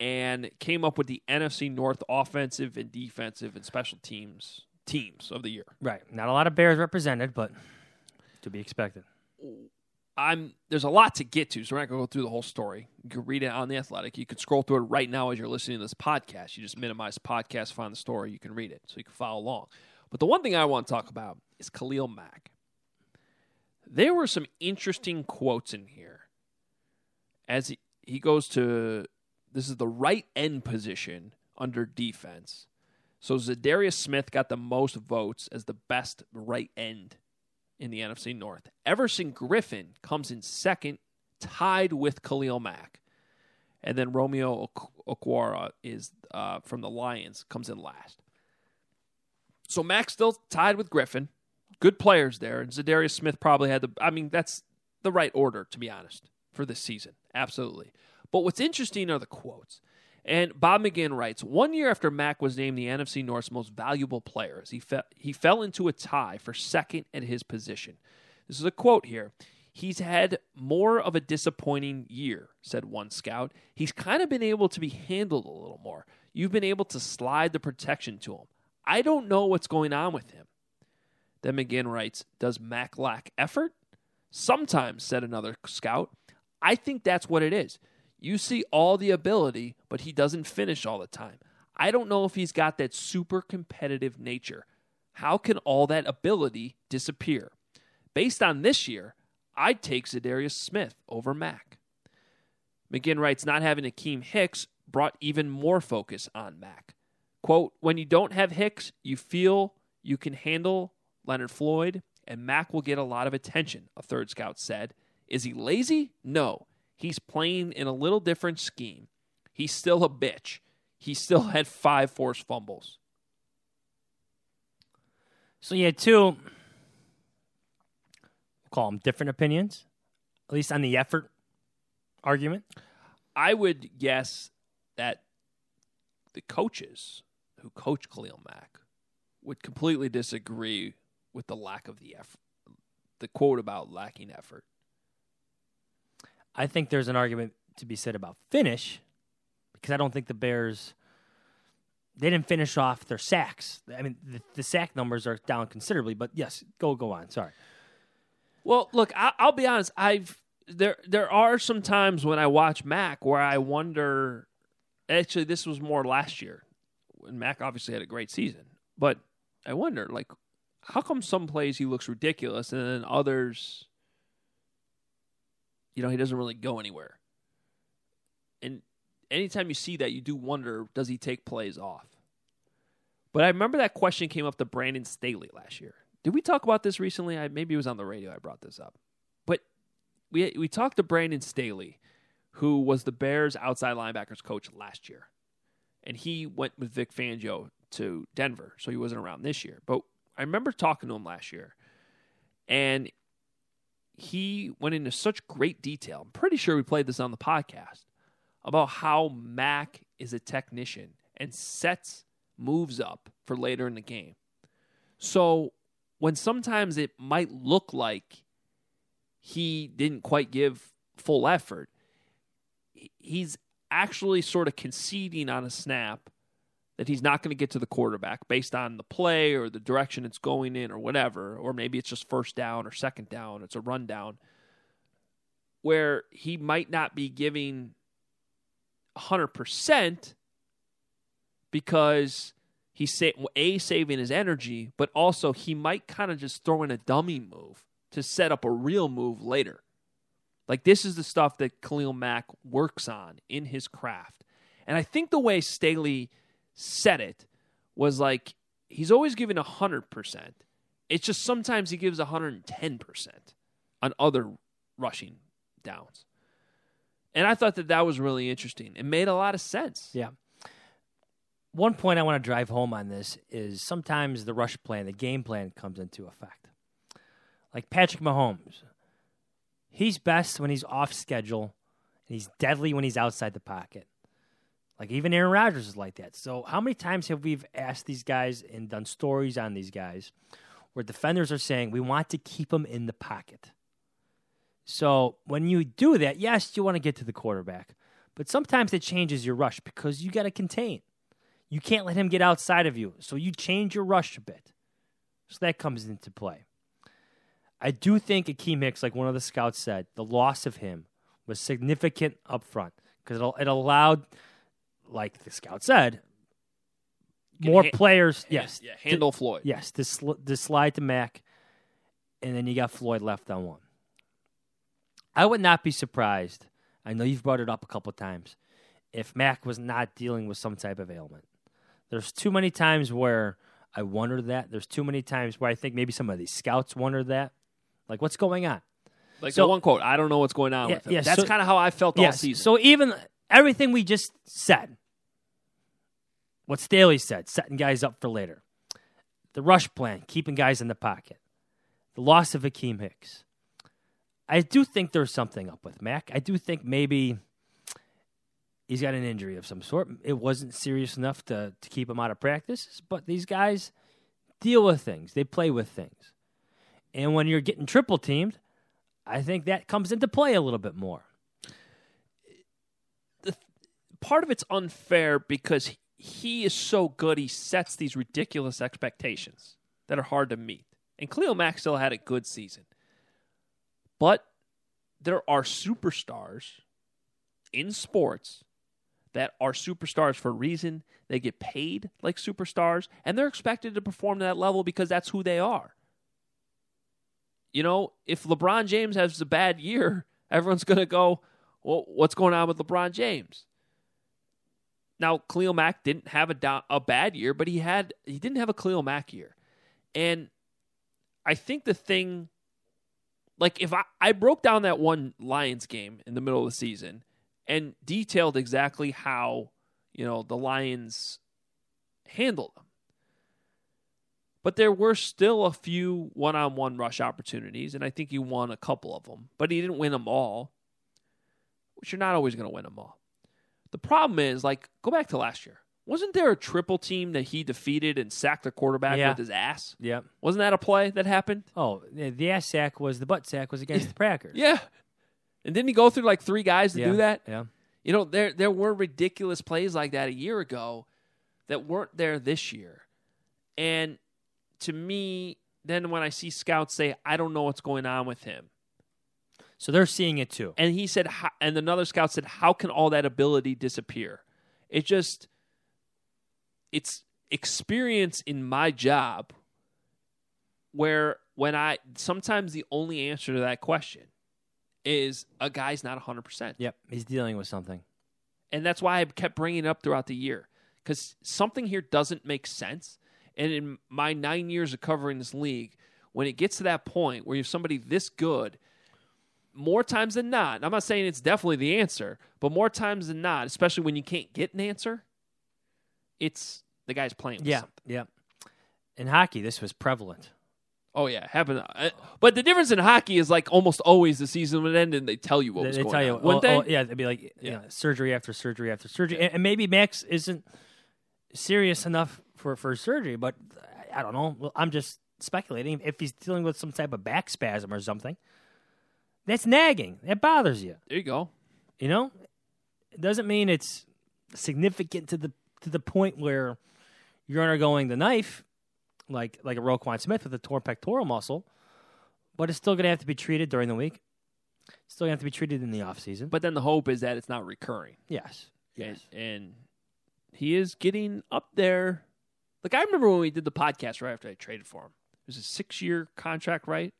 and came up with the NFC North offensive and defensive and special teams teams of the year. Right. Not a lot of Bears represented, but to be expected. I'm there's a lot to get to, so we're not gonna go through the whole story. You can read it on the Athletic. You can scroll through it right now as you're listening to this podcast. You just minimize podcast, find the story, you can read it, so you can follow along. But the one thing I want to talk about is Khalil Mack. There were some interesting quotes in here as he, he goes to this is the right end position under defense. So Za'Darius Smith got the most votes as the best right end in the NFC North. Everson Griffen comes in second, tied with Khalil Mack. And then Romeo Okwara is uh, from the Lions, comes in last. So Mack still tied with Griffen. Good players there. And Za'Darius Smith probably had the, I mean, that's the right order, to be honest, for this season. Absolutely. But what's interesting are the quotes. And Bob McGinn writes One year after Mack was named the NFC North's most valuable player, he, fe- he fell into a tie for second at his position. This is a quote here. He's had more of a disappointing year, said one scout. He's kind of been able to be handled a little more. You've been able to slide the protection to him. I don't know what's going on with him. Then McGinn writes Does Mack lack effort? Sometimes, said another scout. I think that's what it is. You see all the ability, but he doesn't finish all the time. I don't know if he's got that super competitive nature. How can all that ability disappear? Based on this year, I'd take Za'Darius Smith over Mack. McGinn writes not having Akiem Hicks brought even more focus on Mack. Quote, when you don't have Hicks, you feel you can handle Leonard Floyd, and Mack will get a lot of attention, a third scout said. Is he lazy? No. He's playing in a little different scheme. He's still a bitch. He still had five forced fumbles. So you had two, call them different opinions, at least on the effort argument. I would guess that the coaches who coach Khalil Mack would completely disagree with the lack of the effort, the quote about lacking effort. I think there's an argument to be said about finish because I don't think the Bears they didn't finish off their sacks. I mean, the, the sack numbers are down considerably. But yes, go go on. Sorry. Well, look, I, I'll be honest. I've there there are some times when I watch Mack where I wonder. Actually, this was more last year when Mack obviously had a great season, but I wonder like how come some plays he looks ridiculous and then others you know, he doesn't really go anywhere. And anytime you see that, you do wonder does he take plays off? But I remember that question came up to Brandon Staley last year. Did we talk about this recently? I, maybe it was on the radio. I brought this up. But we we talked to Brandon Staley, who was the Bears outside linebackers coach last year, and he went with Vic Fangio to Denver, so he wasn't around this year. But I remember talking to him last year, and he went into such great detail. I'm pretty sure we played this on the podcast about how Mack is a technician and sets moves up for later in the game. So when sometimes it might look like he didn't quite give full effort, he's actually sort of conceding on a snap that he's not going to get to the quarterback based on the play or the direction it's going in or whatever, or maybe it's just first down or second down, it's a rundown, where he might not be giving 100% because he's sa- a saving his energy, but also he might kind of just throw in a dummy move to set up a real move later. Like this is the stuff that Khalil Mack works on in his craft. And I think the way Staley said it was like he's always giving 100%. It's just sometimes he gives 110% on other rushing downs. And I thought that that was really interesting. It made a lot of sense. Yeah. One point I want to drive home on this is sometimes the rush plan, the game plan comes into effect. Like Patrick Mahomes, he's best when he's off schedule and he's deadly when he's outside the pocket. Like even Aaron Rodgers is like that. So how many times have we asked these guys and done stories on these guys where defenders are saying we want to keep them in the pocket? So when you do that, yes, you want to get to the quarterback, But sometimes it changes your rush because you got to contain. You can't let him get outside of you. So you change your rush a bit. So that comes into play. I do think Akiem Hicks, like one of the scouts said, the loss of him was significant up front because it, it allowed, like the scout said, more ha- players. Yes, yeah, handle Floyd. Yes, this sl- to slide to Mack, and then you got Floyd left on one. I would not be surprised. I know you've brought it up a couple times. If Mack was not dealing with some type of ailment, there's too many times where I wondered that. There's too many times where I think maybe some of these scouts wondered that. Like, what's going on? Like So- the one quote, I don't know what's going on Yeah, with him. yeah, That's so- kind of how I felt all season. So even everything we just said, what Staley said, setting guys up for later, the rush plan, keeping guys in the pocket, the loss of Akiem Hicks. I do think there's something up with Mack. I do think maybe he's got an injury of some sort. It wasn't serious enough to, to keep him out of practice, but these guys deal with things. They play with things. And when you're getting triple teamed, I think that comes into play a little bit more. Part of it's unfair because he- is so good. He sets these ridiculous expectations that are hard to meet. And Cleo still had a good season. But there are superstars in sports that are superstars for a reason. They get paid like superstars, and they're expected to perform to that level because that's who they are. You know, if LeBron James has a bad year, everyone's going to go, well, what's going on with LeBron James? Now, Cleo Mack didn't have a, do- a bad year, but he had he didn't have a Cleo Mack year. And I think the thing like if I, I broke down that one Lions game in the middle of the season and detailed exactly how, you know, the Lions handled them. But there were still a few one on one rush opportunities, and I think he won a couple of them, but he didn't win them all, which you're not always going to win them all. The problem is, like, go back to last year. Wasn't there a triple team that he defeated and sacked the quarterback Yeah. with his ass? Yep. Wasn't that a play that happened? Oh, the the ass sack was the butt sack was against the Packers. Yeah. And didn't he go through like three guys to Yeah, do that? Yeah. You know, there there were ridiculous plays like that a year ago that weren't there this year. And to me, then when I see scouts say, I don't know what's going on with him. So they're seeing it too. And he said, and another scout said, how can all that ability disappear? It just, it's experience in my job where when I, sometimes the only answer to that question is a guy's not 100%. Yep. He's dealing with something. And that's why I kept bringing it up throughout the year because something here doesn't make sense. And in my nine years of covering this league, when it gets to that point where you have somebody this good, more times than not, I'm not saying it's definitely the answer, but more times than not, especially when you can't get an answer, it's the guy's playing. With Yeah. something. Yeah. In hockey, this was prevalent. Oh yeah, happened. uh, But the difference in hockey is like almost always the season would end and they tell you what They, was they going tell you, on. Wouldn't oh, they? oh, yeah, they'd be like, you Yeah. know, surgery after surgery after surgery, and, and maybe Mack's isn't serious enough for for surgery, but I don't know. Well, I'm just speculating if he's dealing with some type of back spasm or something. That's nagging. That bothers you. There you go. You know, it doesn't mean it's significant to the to the point where you're undergoing the knife, like like a Roquan Smith with a torn pectoral muscle, but it's still going to have to be treated during the week. Still going to have to be treated in the off season. But then the hope is that it's not recurring. yes, yes, And, and he is getting up there. Like I remember when we did the podcast right after I traded for him. It was a six year contract, right?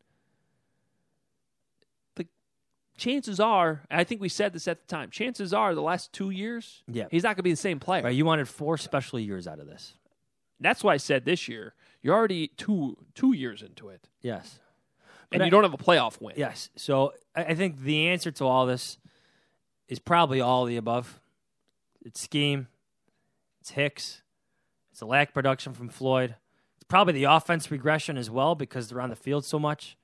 Chances are, I think we said this at the time. Chances are, the last two years, Yeah. he's not going to be the same player. right. You wanted four special years out of this. That's why I said this year. You're already two two years into it, Yes, and But you I- don't have a playoff win. yes. So I, I think the answer to all this is probably all the above. It's scheme. It's Hicks. It's a lack of production from Floyd. It's probably the offense regression as well because they're on the field so much.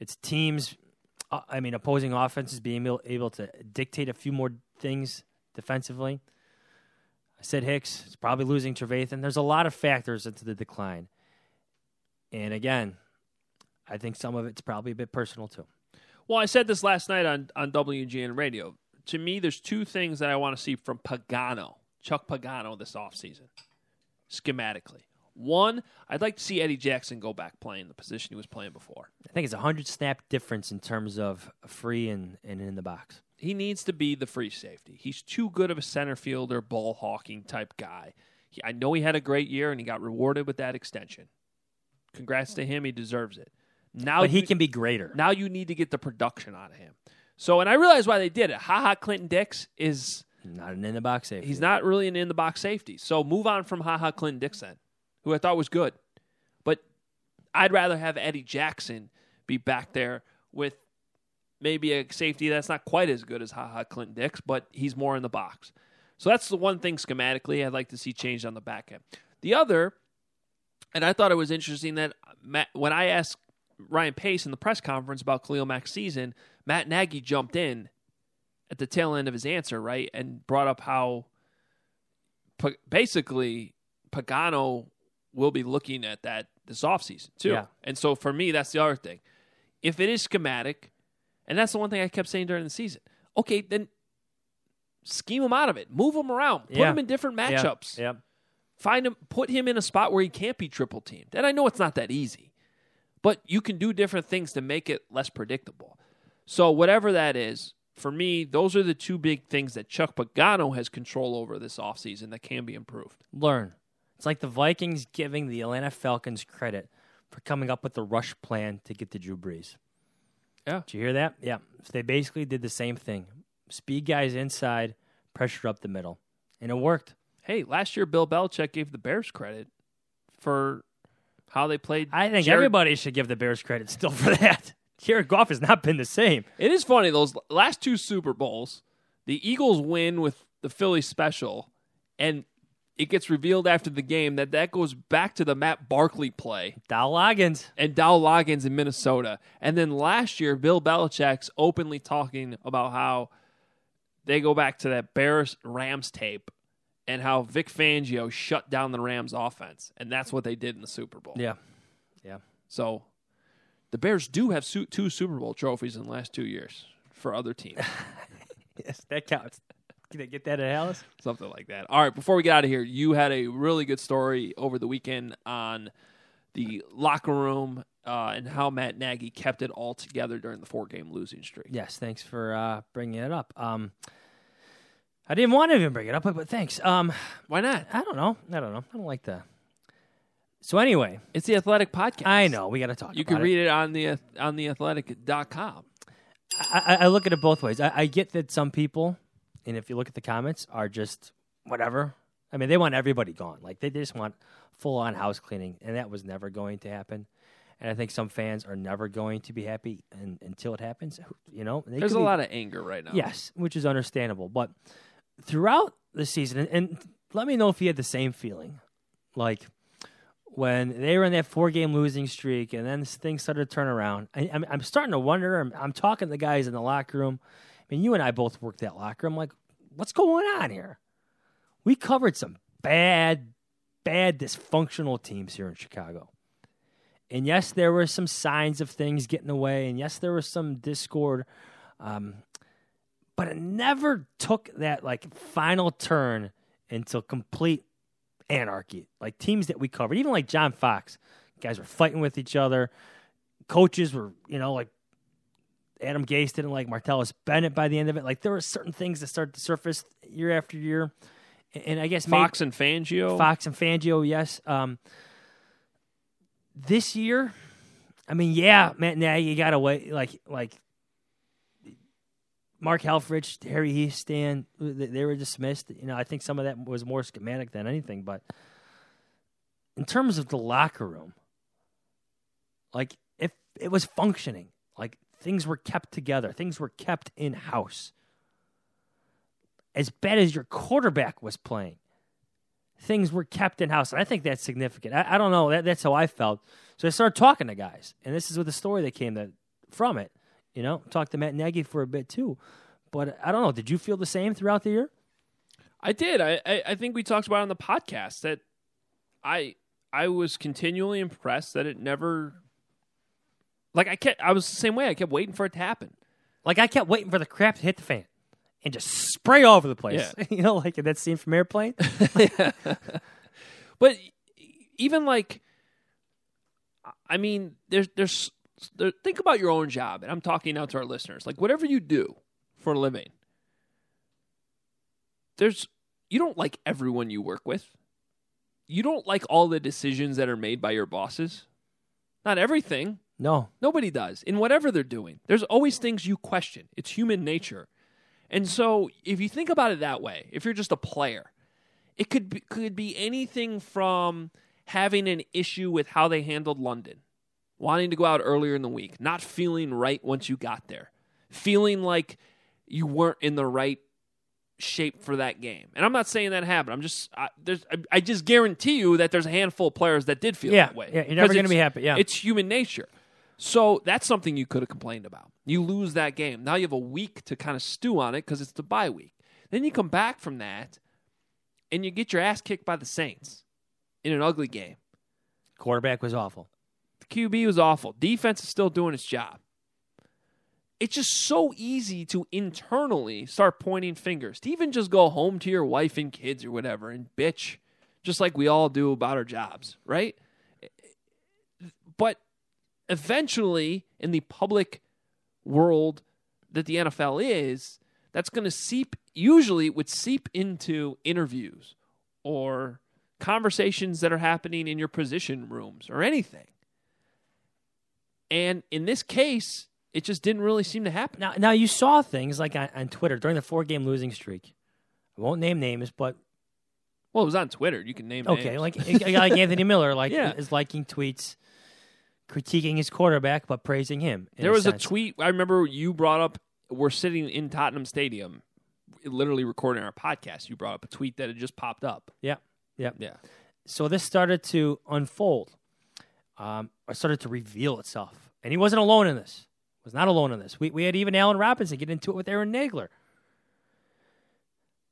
It's teams, I mean, opposing offenses being able, able to dictate a few more things defensively. I said Hicks. It's probably losing Trevathan. There's a lot of factors into the decline. And again, I think some of it's probably a bit personal too. Well, I said this last night on on WGN Radio. to me, there's two things that I want to see from Pagano, Chuck Pagano, this offseason, schematically. One, I'd like to see Eddie Jackson go back playing the position he was playing before. I think it's a hundred snap difference in terms of free and, and in the box. He needs to be the free safety. He's too good of a center fielder, ball hawking type guy. He, I know he had a great year and he got rewarded with that extension. Congrats to him. He deserves it. Now But he you- can be greater. Now you need to get the production out of him. So, and I realize why they did it. Ha ha Clinton Dix is Not an in the box safety. he's not really an in the box safety. So move on from Ha Ha Clinton Dix then, who I thought was good. But I'd rather have Eddie Jackson be back there with maybe a safety that's not quite as good as Ha Ha Clinton Dix, but he's more in the box. So that's the one thing schematically I'd like to see changed on the back end. The other, and I thought it was interesting that Matt, when I asked Ryan Pace in the press conference about Khalil Mack's season, Matt Nagy jumped in at the tail end of his answer, right, and brought up how basically Pagano will be looking at that this offseason too. Yeah. And so for me, that's the other thing. If it is schematic, and that's the one thing I kept saying during the season, okay, then scheme him out of it, move him around, put Yeah. him in different Yeah. matchups find him put him in a spot where he can't be triple teamed. And I know it's not that easy. But you can do different things to make it less predictable. So whatever that is, for me, those are the two big things that Chuck Pagano has control over this offseason that can be improved. Learn. It's like the Vikings giving the Atlanta Falcons credit for coming up with the rush plan to get to Drew Brees. Yeah. Did you hear that? Yeah. So they basically did the same thing. Speed guys inside, pressure up the middle. And it worked. Hey, last year Bill Belichick gave the Bears credit for how they played. I think Jared- everybody should give the Bears credit still for that. Jared Goff has not been the same. It is funny those last two Super Bowls, the Eagles win with the Philly special, and it gets revealed after the game that that goes back to the Matt Barkley play Dowell Loggains. and Dowell Loggains in Minnesota. And then last year, Bill Belichick's openly talking about how they go back to that Bears Rams tape and how Vic Fangio shut down the Rams offense, and that's what they did in the Super Bowl. Yeah. Yeah. So the Bears do have two Super Bowl trophies in the last two years for other teams. Yes, that counts. Can they get that at Halas? Something like that. All right, before we get out of here, you had a really good story over the weekend on the locker room uh, and how Matt Nagy kept it all together during the four game losing streak. Yes, thanks for uh, bringing it up. Um, I didn't want to even bring it up, but, but thanks. Um, Why not? I don't know. I don't know. I don't like the. So anyway, It's the Athletic Podcast. I know we got to talk. You can read it on the on the athletic.com. I, I, I look at it both ways. I, I get that some people, and if you look at the comments, are just whatever. I mean, they want everybody gone. Like they just want full on house cleaning, and that was never going to happen. And I think some fans are never going to be happy and, until it happens. You know, They There's a be- lot of anger right now. Yes, which is understandable. But throughout the season, and, and let me know if you had the same feeling, like when they were in that four-game losing streak, and then things started to turn around. I, I'm, I'm starting to wonder. I'm, I'm talking to the guys in the locker room. Mean, you and I both worked that locker I'm Like, what's going on here? We covered some bad, bad dysfunctional teams here in Chicago. And yes, there were some signs of things getting away, and yes, there was some discord. Um, but it never took that like final turn until complete anarchy. Like teams that we covered, even like John Fox, guys were fighting with each other. Coaches were, you know, like Adam Gase didn't like Martellus Bennett by the end of it. Like there were certain things that started to surface year after year. And I guess Fox and Fangio. Fox and Fangio, yes. Um, this year, I mean, yeah, Matt Nagy got away. Like, like Mark Helfrich, Harry they they were dismissed. You know, I think some of that was more schematic than anything. But in terms of the locker room, like if it was functioning, like things were kept together, things were kept in house. As bad as your quarterback was playing, things were kept in house. And I think that's significant. I, I don't know. That, that's how I felt. So I started talking to guys. And this is what the story that came that, from it. You know, talked to Matt Nagy for a bit too. But I don't know. Did you feel the same throughout the year? I did. I, I I think we talked about on the podcast that I I was continually impressed that it never like I kept I was the same way. I kept waiting for it to happen. Like I kept waiting for the crap to hit the fan. and just spray all over the place. you know, like in that scene from Airplane. But even like, I mean, there's there's there, think about your own job, and I'm talking now to our listeners. Like whatever you do for a living, there's you don't like everyone you work with. You don't like all the decisions that are made by your bosses. Not everything. No, Nobody does. In whatever they're doing, there's always things you question. It's human nature. And so, if you think about it that way, if you're just a player, it could be, could be anything from having an issue with how they handled London, wanting to go out earlier in the week, not feeling right once you got there, feeling like you weren't in the right shape for that game. And I'm not saying that happened. I'm just I, there's I, I just guarantee you that there's a handful of players that did feel Yeah, that way. yeah, you're never gonna be happy, yeah. it's human nature. So that's something you could have complained about. You lose that game. Now you have a week to kind of stew on it because it's the bye week. Then you come back from that and you get your ass kicked by the Saints in an ugly game. quarterback was awful. The QB was awful. Defense is still doing its job. It's just so easy to internally start pointing fingers, to even just go home to your wife and kids or whatever and bitch, just like we all do about our jobs, right? But eventually, in the public world that the NFL is, that's going to seep, usually, it would seep into interviews or conversations that are happening in your position rooms or anything. And in this case, it just didn't really seem to happen. Now, now you saw things like on, on Twitter during the four game losing streak. I won't name names, but Well, it was on Twitter. You can name okay, names. like like Anthony Miller, like Yeah. is liking tweets critiquing his quarterback but praising him. there was a tweet I remember you brought up. We're sitting in Tottenham Stadium, literally recording our podcast. You brought up a tweet that had just popped up. Yeah, yeah. Yeah. So this started to unfold, um, or started to reveal itself, and he wasn't alone in this. Was not alone in this. We we had even Allen Robinson get into it with Aaron Nagler.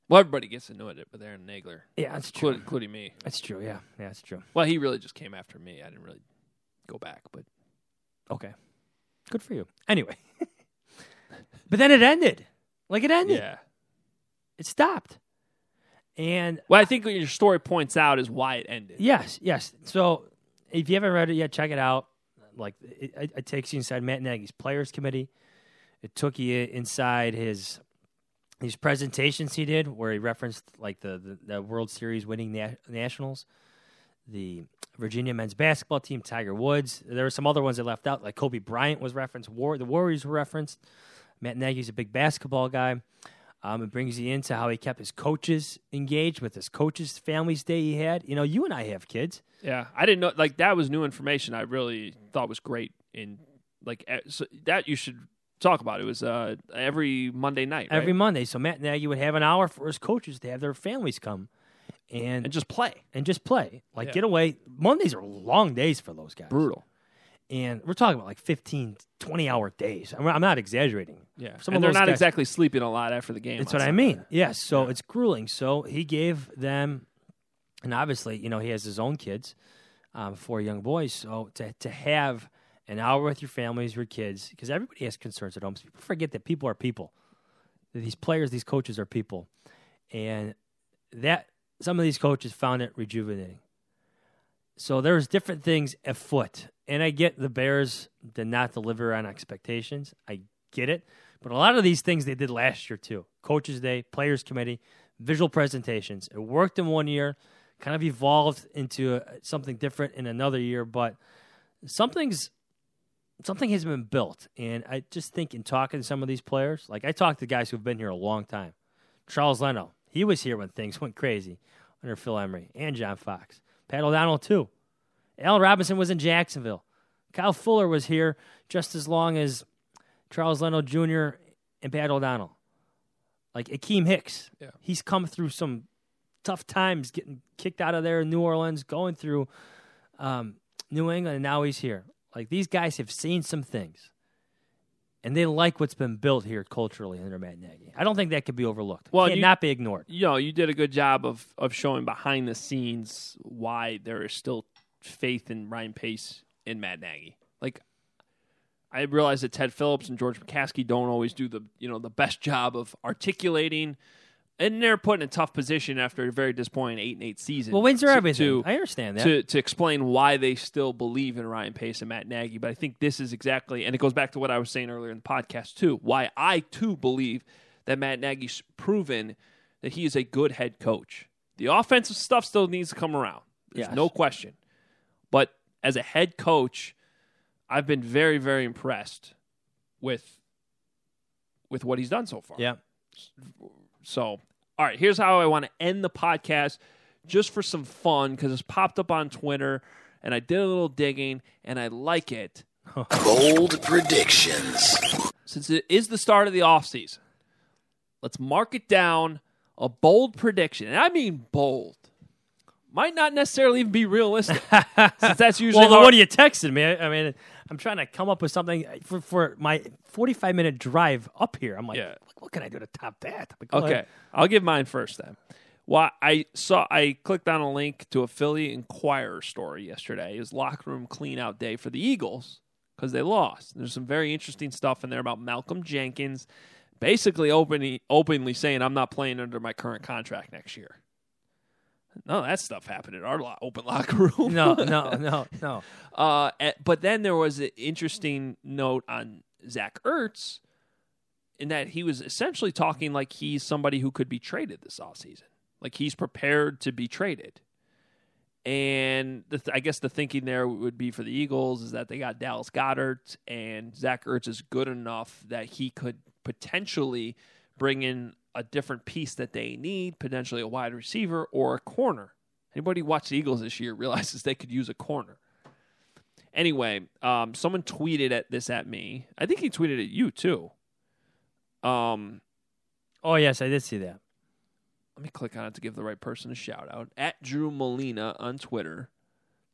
Well, everybody gets into it with Aaron Nagler. Yeah, that's true. including, including me. That's true. Yeah, yeah, that's true. Well, he really just came after me. I didn't really go back, but Okay, good for you. Anyway, but then it ended. Like it ended. yeah. It stopped. And What I think what your story points out is why it ended. Yes, yes. So if you haven't read it yet, check it out. Like it, it, it takes you inside Matt Nagy's players committee. It took you inside his these presentations he did, where he referenced like the the, the World Series winning na- Nationals, the Virginia men's basketball team, Tiger Woods. There were some other ones that left out, like Kobe Bryant was referenced. War the Warriors were referenced. Matt Nagy's a big basketball guy. Um, it brings you into how he kept his coaches engaged with his coaches' families day he had. You know, you and I have kids. Yeah, I didn't know. Like that was new information. I really thought was great. In like so that you should talk about. It was uh every Monday night. right? Every Monday. So Matt Nagy would have an hour for his coaches to have their families come and and just play. and just play. Like Yeah. get away. Mondays are long days for those guys. Brutal. And we're talking about like 15, 20 hour days. I'm, I'm not exaggerating. Yeah, Some and of they're not guys- exactly sleeping a lot after the game. That's what I mean. Yes. So it's grueling. So he gave them, and obviously, you know, he has his own kids, um, four young boys. So to to have an hour with your families, your kids, because everybody has concerns at home. So people forget that people are people. These players, these coaches are people, and that some of these coaches found it rejuvenating. So there's different things afoot, and I get the Bears did not deliver on expectations. I get it, but a lot of these things they did last year too. Coaches Day, Players Committee, visual presentations. It worked in one year, kind of evolved into uh, something different in another year, but something's something has been built, and I just think in talking to some of these players, like I talked to guys who've been here a long time. Charles Leno, he was here when things went crazy under Phil Emery and John Fox. Pat O'Donnell too. Allen Robinson was in Jacksonville. Kyle Fuller was here just as long as Charles Leno Jr. and Pat O'Donnell. Like Akiem Hicks. Yeah. He's come through some tough times getting kicked out of there in New Orleans, going through um, New England, and now he's here. Like these guys have seen some things. And they like what's been built here culturally under Matt Nagy. I don't think that could be overlooked. Well, Well, you- not be ignored. you know, you did a good job of of showing behind the scenes why there is still faith in Ryan Pace and Matt Nagy. Like, I realize that Ted Phillips and George McCaskey don't always do the you know the best job of articulating, and they're put in a tough position after a very disappointing eight and eight season. Well, wins are to- everything. to- I understand that. to to explain why they still believe in Ryan Pace and Matt Nagy. But I think this is exactly, and it goes back to what I was saying earlier in the podcast too. Why I too believe that Matt Nagy's proven that he is a good head coach. The offensive stuff still needs to come around. There's Yes. no question. But as a head coach, I've been very, very impressed with with what he's done so far. yeah. So, all right, here's how I want to end the podcast just for some fun because it's popped up on Twitter and I did a little digging and I like it. Bold predictions. Since it is the start of the offseason, let's mark it down a bold prediction. And I mean bold. Might not necessarily even be realistic since that's usually Well, the hard- one you texted me, I I mean, I'm trying to come up with something for, for my 45 minute drive up here. I'm like, Yeah. What can I do to top that? Go Okay, ahead. I'll give mine first then. Well, I saw I clicked on a link to a Philly Inquirer story yesterday. It was locker room clean out day for the Eagles because they lost. There's some very interesting stuff in there about Malcolm Jenkins, basically openly openly saying I'm not playing under my current contract next year. No, that stuff happened in our open locker room. No, no, no, no. Uh, eh, but then there was an interesting note on Zach Ertz in that he was essentially talking like he's somebody who could be traded this offseason. Like he's prepared to be traded. And the th- I guess the thinking there would be for the Eagles is that they got Dallas Goedert and Zach Ertz is good enough that he could potentially bring in a different piece that they need, potentially a wide receiver or a corner. Anybody who watched the Eagles this year realizes they could use a corner. Anyway, um, someone tweeted at this at me. I think he tweeted at you too. Um, Oh, yes, I did see that. let me click on it to give the right person a shout out. At Drew Molina on Twitter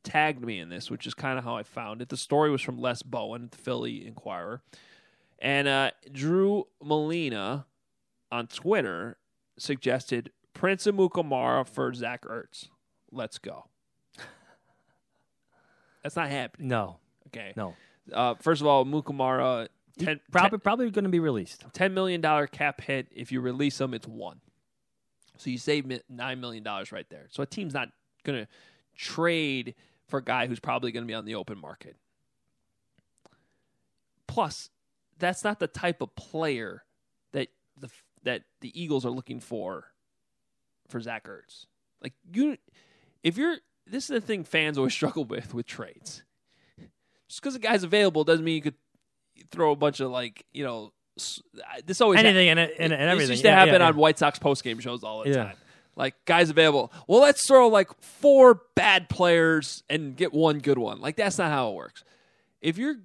tagged me in this, which is kind of how I found it. The story was from Les Bowen at the Philly Inquirer. And uh, Drew Molina on Twitter suggested Prince Amukamara for Zach Ertz. Let's go. That's not happening. No, Okay. no. Uh, first of all, Mukamara, 10, Probably, probably going to be released. $10 million cap hit. If you release them, it's one. So you save $9 million right there. So a team's not going to trade for a guy who's probably going to be on the open market. Plus, that's not the type of player that the that the Eagles are looking for for Zach Ertz. Like you, if you're this is the thing fans always struggle with with trades. Just because a guy's available doesn't mean you could throw a bunch of like you know this always Anything and, and, everything. used to Yeah, happen yeah, yeah. on White Sox postgame shows all the time. Like guys available. Well, let's throw like four bad players and get one good one. Like that's not how it works. If you're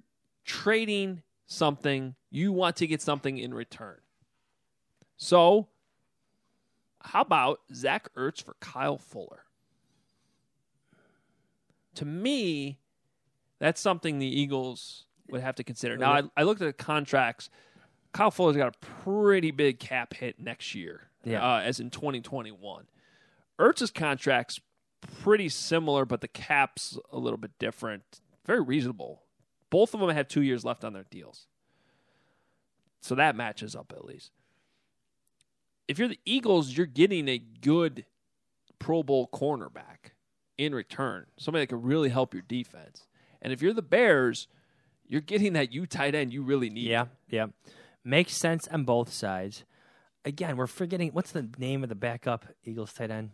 trading something, you want to get something in return. So, how about Zach Ertz for Kyle Fuller? To me, that's something the Eagles would have to consider. Now, I, I looked at the contracts. Kyle Fuller's got a pretty big cap hit next year, Yeah. uh, as in 2021. Ertz's contract's pretty similar, but the cap's a little bit different. Very reasonable. Both of them have two years left on their deals. So that matches up at least. If you're the Eagles, you're getting a good Pro Bowl cornerback in return, somebody that can really help your defense. And if you're the Bears, you're getting that U tight end you really need. Yeah, yeah. Makes sense on both sides. Again, we're forgetting what's the name of the backup Eagles tight end?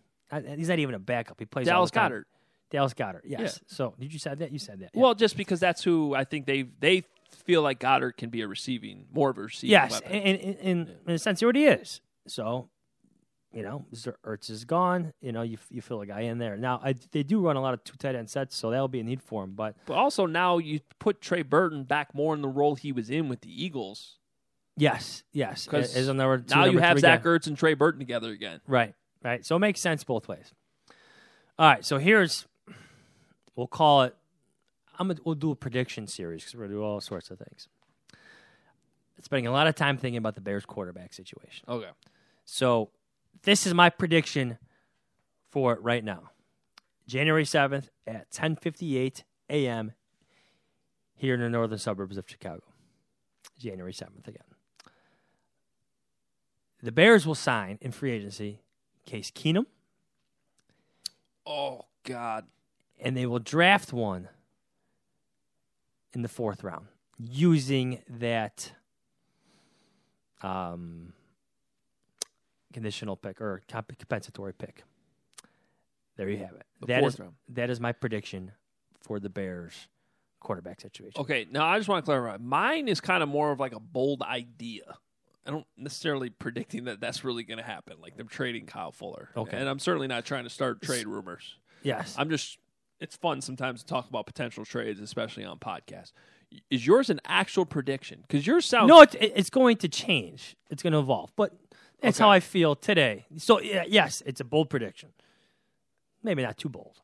He's not even a backup. He plays all Dallas. Goedert. Dallas Goedert. Yes. So did you said that? You said that. yeah. Well, just because that's who I think they they feel like Goedert can be a receiving, more of a receiving. yes, weapon. in, in, in, in a sense, he already is. So, you know, Mr. Ertz is gone. You know, you you fill a guy in there. Now, I, they do run a lot of two tight end sets, so that'll be a need for him. But But also now you put Trey Burton back more in the role he was in with the Eagles. yes, yes, Because a number now you have Zach guy. Ertz and Trey Burton together again. Right, right. So it makes sense both ways. All right, so here's we'll call it. I'm gonna, we'll do a prediction series because we're gonna do all sorts of things. Spending a lot of time thinking about the Bears quarterback situation. Okay. So this is my prediction for it right now. January 7th at 10:58 a.m. here in the northern suburbs of Chicago. January 7th again. The Bears will sign in free agency Case Keenum, Oh God. and they will draft one in the fourth round using that um, conditional pick or comp- compensatory pick. There you have it. The that is round. that is my prediction for the Bears quarterback situation. Okay, now I just want to clarify. Mine is kind of more of like a bold idea. I don't necessarily predicting that that's really going to happen. Like them trading Kyle Fuller. Okay. and I'm certainly not trying to start trade rumors. Yes. I'm just. It's fun sometimes to talk about potential trades, especially on podcasts. Is yours an actual prediction? Because yours sounds No, it's, it's going to change. It's going to evolve. But that's Okay. how I feel today. So, yes, it's a bold prediction. Maybe not too bold.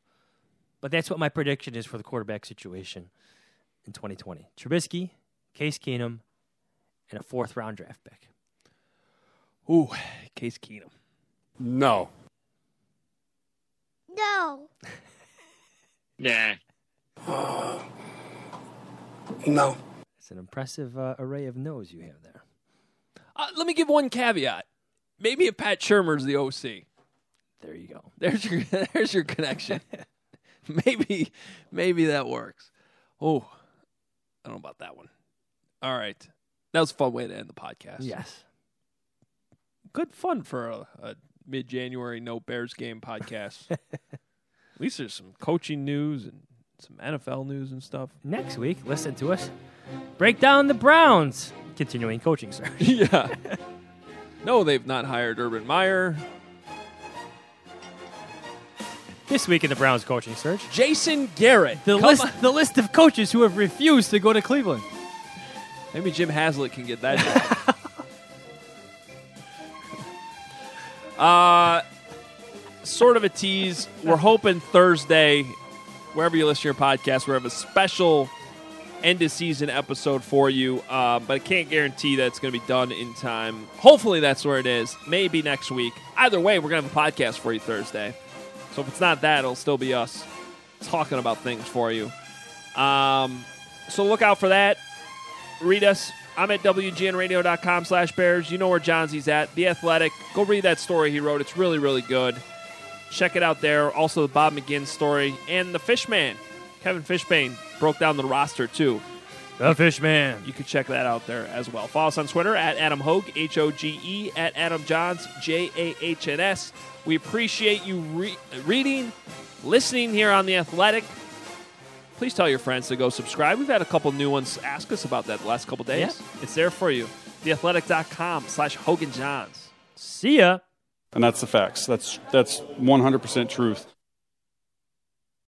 But that's what my prediction is for the quarterback situation in 2020. Trubisky, Case Keenum, and a fourth round draft pick. Ooh, Case Keenum. No. No. Nah. No. It's an impressive uh, array of no's you have there. Uh, let me give one caveat. Maybe if Pat Shurmur's the OC. There you go. There's your there's your connection. maybe maybe that works. Oh, I don't know about that one. All right, that was a fun way to end the podcast. Yes. good fun for a, a mid January no Bears game podcast. At least there's some coaching news and some NFL news and stuff. Next week, listen to us break down the Browns continuing coaching search. yeah. No, they've not hired Urban Meyer. This week in the Browns coaching search, Jason Garrett. the Come list on. the list of coaches who have refused to go to Cleveland. Maybe Jim Haslett can get that job. uh, sort of a tease. We're hoping Thursday, wherever you listen to your podcast, we have a special end of season episode for you. Uh, but I can't guarantee that it's going to be done in time. Hopefully, that's where it is. Maybe next week. Either way, we're going to have a podcast for you Thursday. So if it's not that, it'll still be us talking about things for you. Um, so look out for that read us. I'm at WGNradio.com slash Bears. You know where Johnsy's at. The Athletic. Go read that story he wrote. It's really, really good. Check it out there. Also, the Bob McGinn story. And the Fishman. Kevin Fishbane broke down the roster, too. The Fishman. You can check that out there as well. Follow us on Twitter at Adam Hoge, H O G E, at Adam Jahns, J A H N S. We appreciate you re- reading, listening here on The Athletic. Please tell your friends to go subscribe. We've had a couple new ones ask us about that the last couple days. Yeah. It's there for you. TheAthletic.com slash Hoge and Jahns. See ya. And that's the facts. That's that's 100% truth.